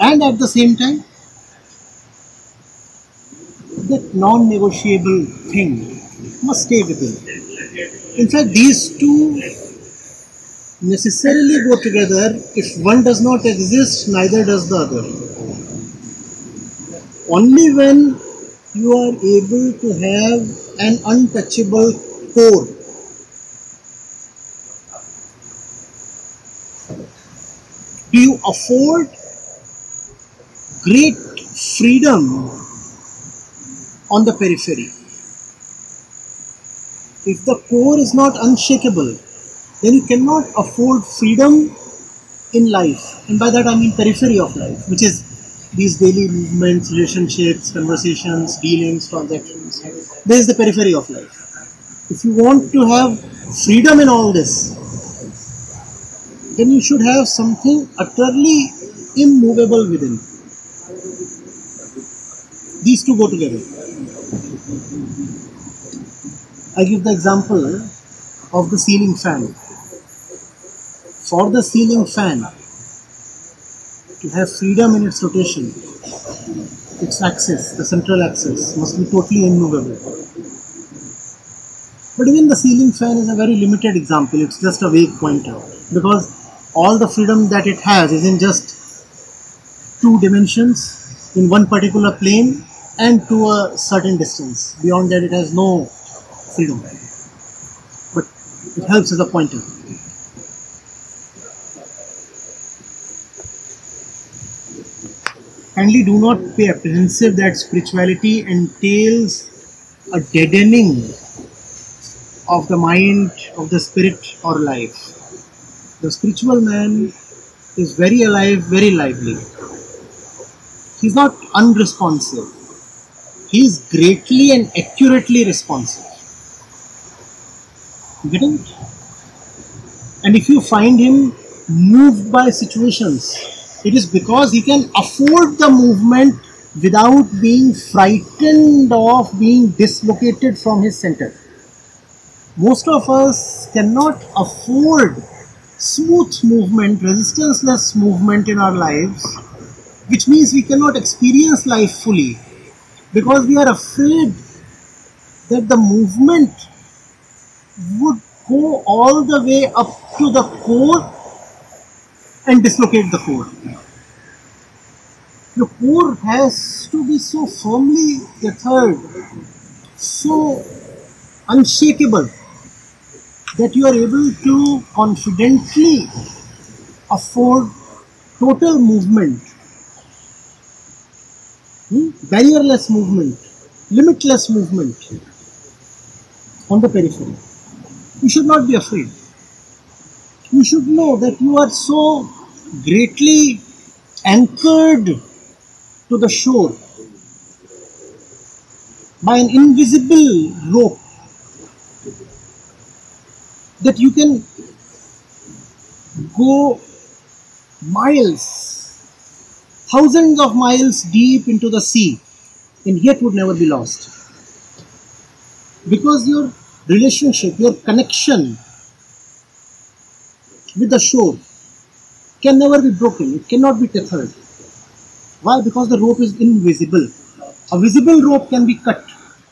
And at the same time, that non negotiable thing must stay within. In fact, these two necessarily go together. If one does not exist, neither does the other. Only when you are able to have an untouchable core. Do you afford great freedom on the periphery? If the core is not unshakable, then you cannot afford freedom in life. And by that I mean periphery of life, which is these daily movements, relationships, conversations, dealings, transactions. This is the periphery of life. If you want to have freedom in all this, then you should have something utterly immovable within. These two go together. I give the example of the ceiling fan. For the ceiling fan to have freedom in its rotation, its axis, the central axis, must be totally immovable. But even the ceiling fan is a very limited example, it's just a vague pointer because all the freedom that it has is in just two dimensions in one particular plane and to a certain distance. Beyond that, it has no freedom. But it helps as a pointer. Kindly do not be apprehensive that spirituality entails a deadening of the mind, of the spirit or life. The spiritual man is very alive, very lively. He's not unresponsive. He is greatly and accurately responsive. You Getting it? And if you find him moved by situations, it is because he can afford the movement without being frightened of being dislocated from his center. Most of us cannot afford smooth movement, resistanceless movement in our lives, which means we cannot experience life fully because we are afraid that the movement would go all the way up to the core and dislocate the core. The core has to be so firmly tethered, so unshakable that you are able to confidently afford total movement, hmm, barrierless movement, limitless movement on the periphery. You should not be afraid. You should know that you are so greatly anchored to the shore by an invisible rope that you can go miles, thousands of miles deep into the sea and yet would never be lost. Because your relationship, your connection with the shore can never be broken, it cannot be tethered. Why? Because the rope is invisible. A visible rope can be cut,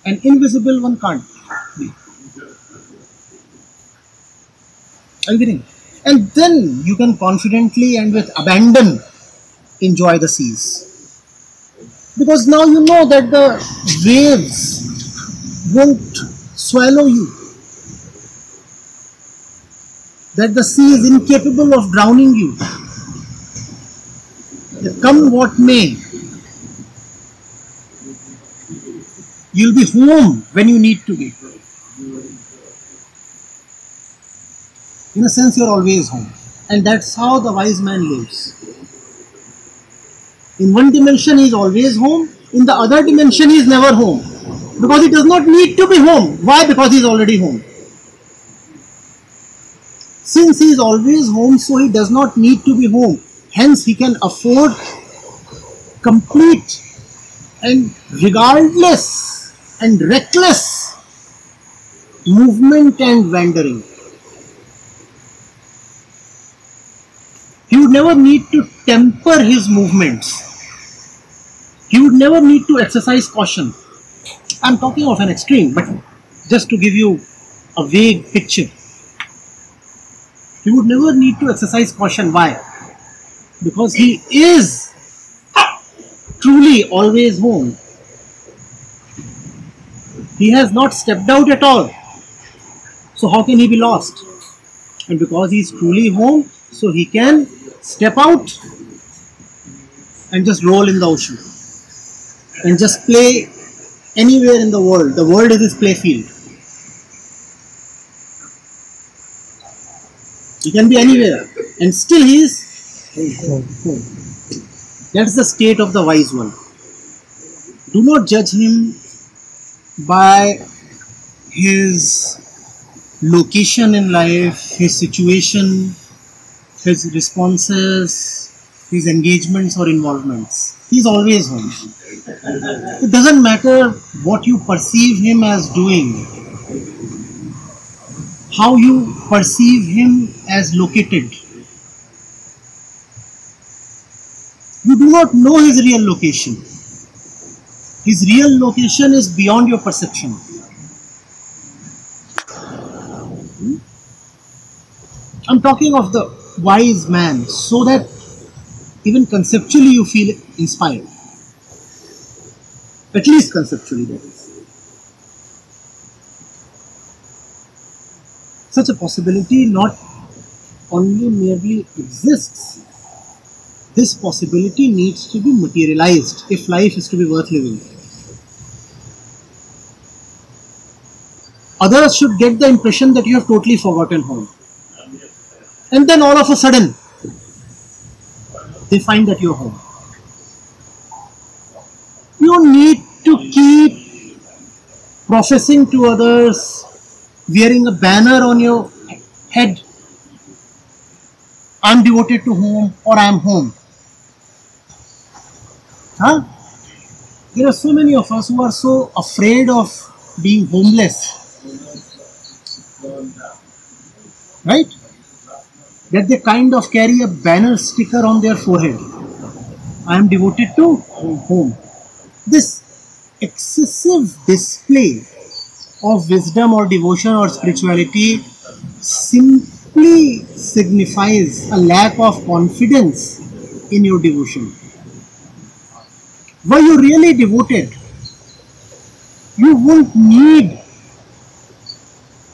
an invisible one can't be. Are you getting? And then you can confidently and with abandon enjoy the seas. Because now you know that the waves won't swallow you. That the sea is incapable of drowning you. Come what may, you'll be home when you need to be. In a sense, you're always home. And that's how the wise man lives. In one dimension, he is always home. In the other dimension, he is never home. Because he does not need to be home. Why? Because he is already home. Since he is always home, so he does not need to be home. Hence, he can afford complete and regardless and reckless movement and wandering. He would never need to temper his movements. He would never need to exercise caution. I'm talking of an extreme, but just to give you a vague picture. He would never need to exercise caution. Why? Because he is truly always home. He has not stepped out at all. So how can he be lost? And because he is truly home, so he can step out and just roll in the ocean and just play anywhere in the world. The world is his playfield. He can be anywhere and still he is. That's the state of the wise one. Do not judge him by his location in life, his situation, his responses, his engagements or involvements. He's always home. It doesn't matter what you perceive him as doing, how you perceive him as located. You do not know his real location. His real location is beyond your perception. Hmm? I'm talking of the wise man so that even conceptually you feel inspired. At least conceptually, that is. Such a possibility not only merely exists, this possibility needs to be materialized if life is to be worth living. Others should get the impression that you have totally forgotten home. And then all of a sudden, they find that you're home. You need to keep professing to others, wearing a banner on your head. I'm devoted to home or I'm home. Huh? There are so many of us who are so afraid of being homeless. Right? that they kind of carry a banner sticker on their forehead. I am devoted to home. This excessive display of wisdom or devotion or spirituality simply signifies a lack of confidence in your devotion. Were you really devoted? You won't need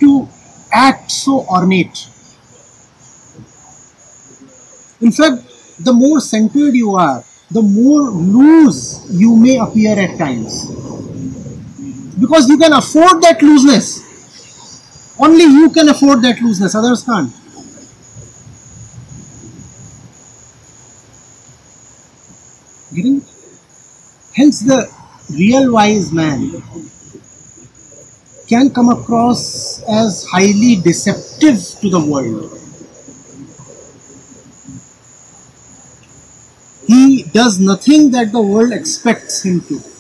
to act so ornate in fact, the more centered you are, the more loose you may appear at times. Because you can afford that looseness. Only you can afford that looseness, others can't. Getting? Hence, the real wise man can come across as highly deceptive to the world. He does nothing that the world expects him to.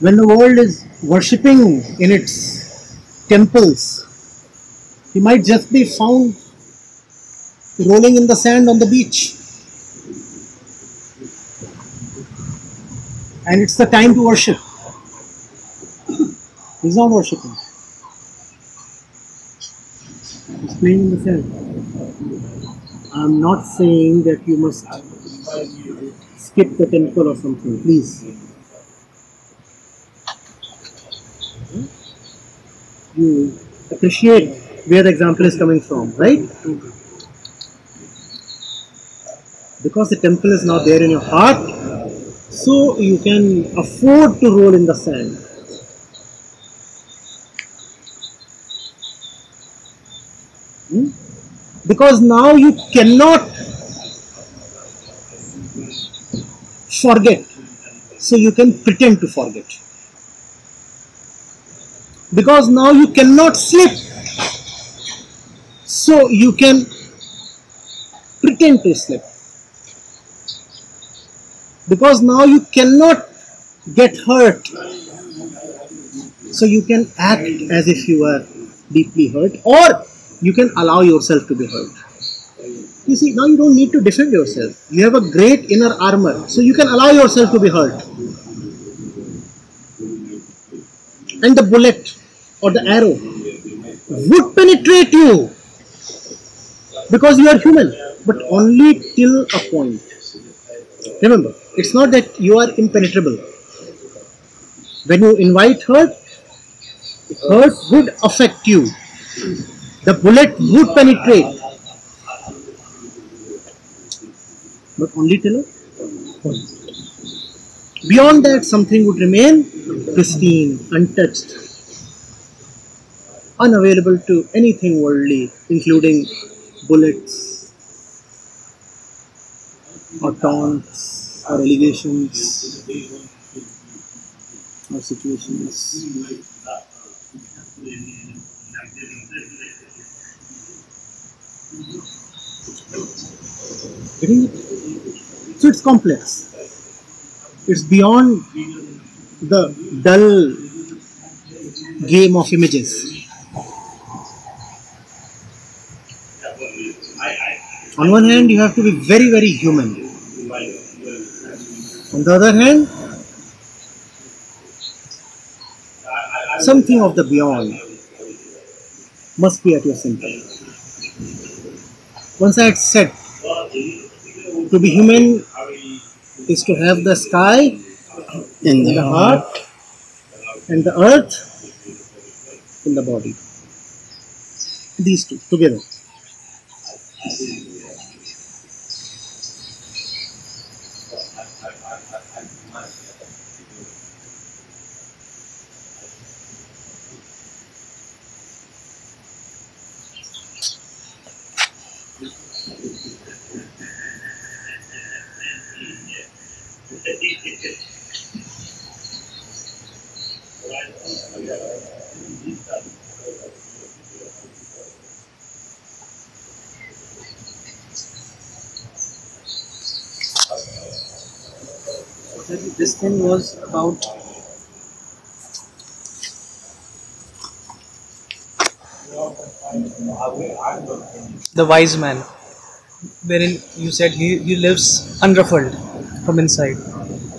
When the world is worshipping in its temples, he might just be found rolling in the sand on the beach. And it's the time to worship. He's not worshipping. He's playing in the sand. I'm not saying that you must skip the temple or something, please. You appreciate where the example is coming from, right? Because the temple is not there in your heart, so you can afford to roll in the sand. Hmm? Because now you cannot forget, so you can pretend to forget. Because now you cannot sleep, so you can pretend to sleep. Because now you cannot get hurt, so you can act as if you are deeply hurt, or you can allow yourself to be hurt. You see, now you don't need to defend yourself. You have a great inner armor, so you can allow yourself to be hurt. And the bullet or the arrow would penetrate you because you are human, but only till a point. Remember, it's not that you are impenetrable. When you invite hurt, hurt would affect you. The bullet would penetrate, but only till a point. Beyond that, something would remain pristine, untouched, unavailable to anything worldly, including bullets or taunts or allegations or situations. So it's complex. It's beyond the dull game of images. On one hand, you have to be very, very human. On the other hand, something of the beyond must be at your center. Once I had said, to be human is to have the sky in the heart and the earth in the body. These two together. This thing was about the wise man, wherein you said he, he lives unruffled from inside.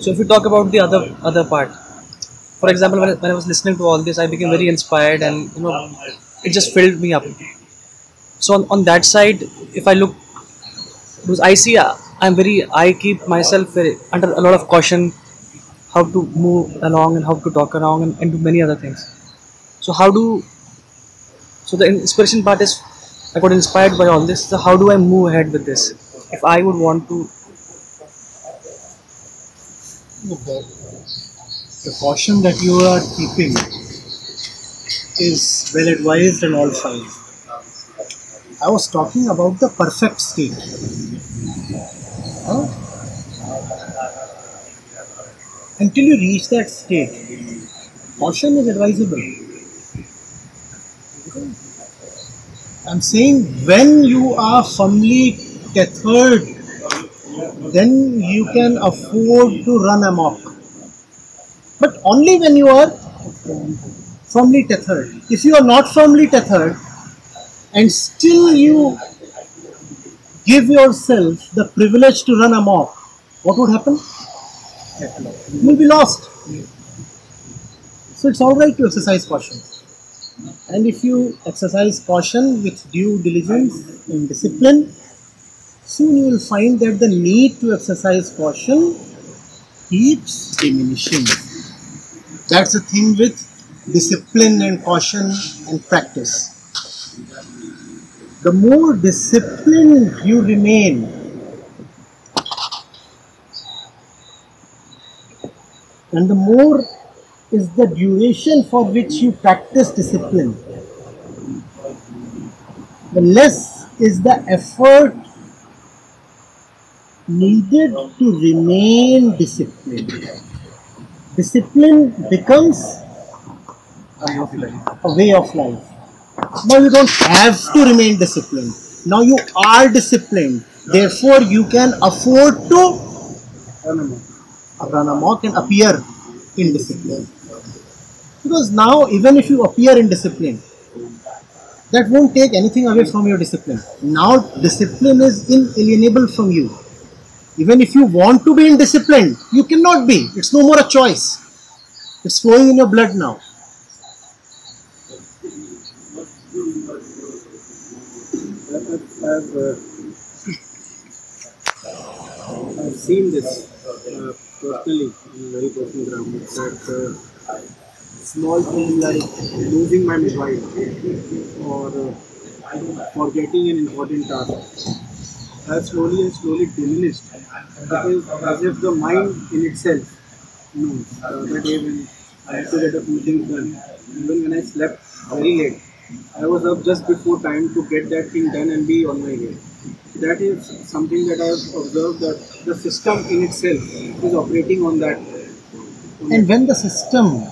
So if we talk about the other other part, for example, when I, when I was listening to all this, I became very inspired, and you know, it just filled me up. So on, on that side, if I look, because I see, I'm very, I keep myself very under a lot of caution, how to move along and how to talk along and, and do many other things. So how do, so the inspiration part is, I got inspired by all this. So how do I move ahead with this? If I would want to, The caution that you are keeping is well advised and all fine. I was talking about the perfect state. Huh? Until you reach that state, caution is advisable. I'm saying when you are firmly tethered, then you can afford to run amok. But only when you are firmly tethered. If you are not firmly tethered and still you give yourself the privilege to run amok, what would happen? You will be lost. So it's alright to exercise caution. And if you exercise caution with due diligence and discipline, soon you will find that the need to exercise caution keeps diminishing. That's the thing with discipline and caution and practice. The more disciplined you remain, and the more is the duration for which you practice discipline, the less is the effort needed to remain disciplined. Discipline becomes a way of life. Now you don't have to remain disciplined. Now you are disciplined. Therefore, you can afford to Abrana can appear in discipline. Because now, even if you appear in discipline, that won't take anything away from your discipline. Now, discipline is inalienable from you. Even if you want to be in discipline, you cannot be. It's no more a choice. It's flowing in your blood now. I've, I've, uh, I've seen this. Uh, personally, in a very personal ground, that uh, small things like losing my mobile or uh, forgetting an important task has slowly and slowly diminished. because as if the mind in itself knows. Uh, the day when I had to get a few things done, even when I slept very late, I was up just before time to get that thing done and be on my way. That is something that I have observed that the system in itself is operating on that. And when the system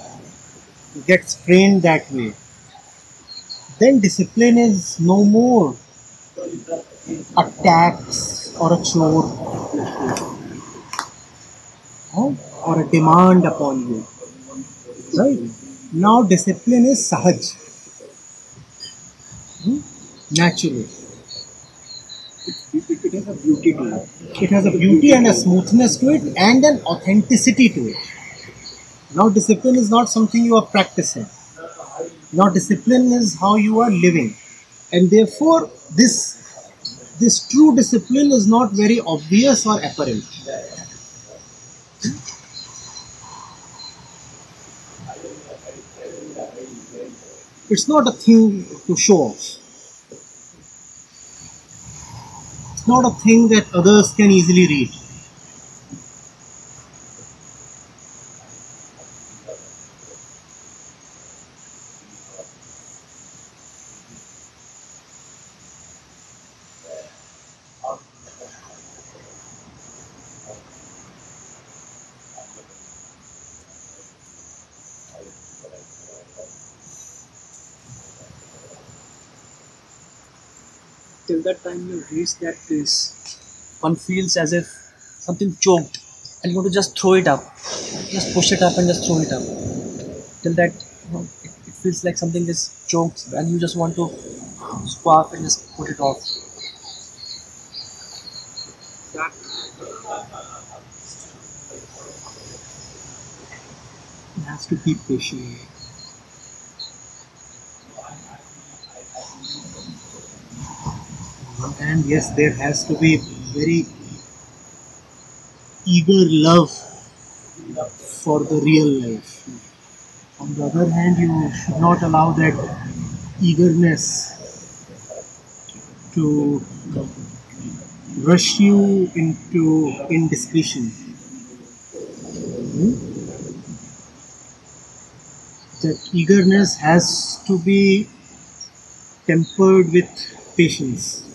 gets trained that way, then discipline is no more a tax or a chore or a demand upon you. Right? Now discipline is sahaj. Hmm? Naturally. It, it has a beauty to it. It has a beauty and a smoothness to it and an authenticity to it. Now, discipline is not something you are practicing. Now, discipline is how you are living, and therefore, this this true discipline is not very obvious or apparent. It's not a thing to show off. It's not a thing that others can easily read. Till that time you reach that place, one feels as if something choked and you want to just throw it up. Just push it up and just throw it up. Till that, you know, it, it feels like something is choked and you just want to spark and just put it off. That It has to be patient. And yes, there has to be very eager love for the real life. On the other hand, you should not allow that eagerness to rush you into indiscretion. Hmm? that eagerness has to be tempered with patience.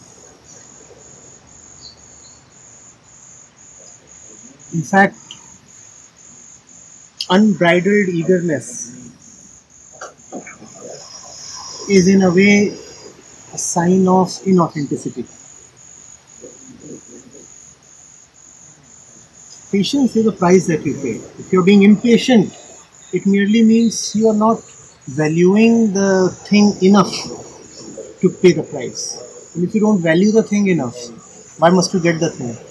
In fact, unbridled eagerness is in a way a sign of inauthenticity. Patience is the price that you pay. If you're being impatient, it merely means you are not valuing the thing enough to pay the price. And if you don't value the thing enough, why must you get the thing?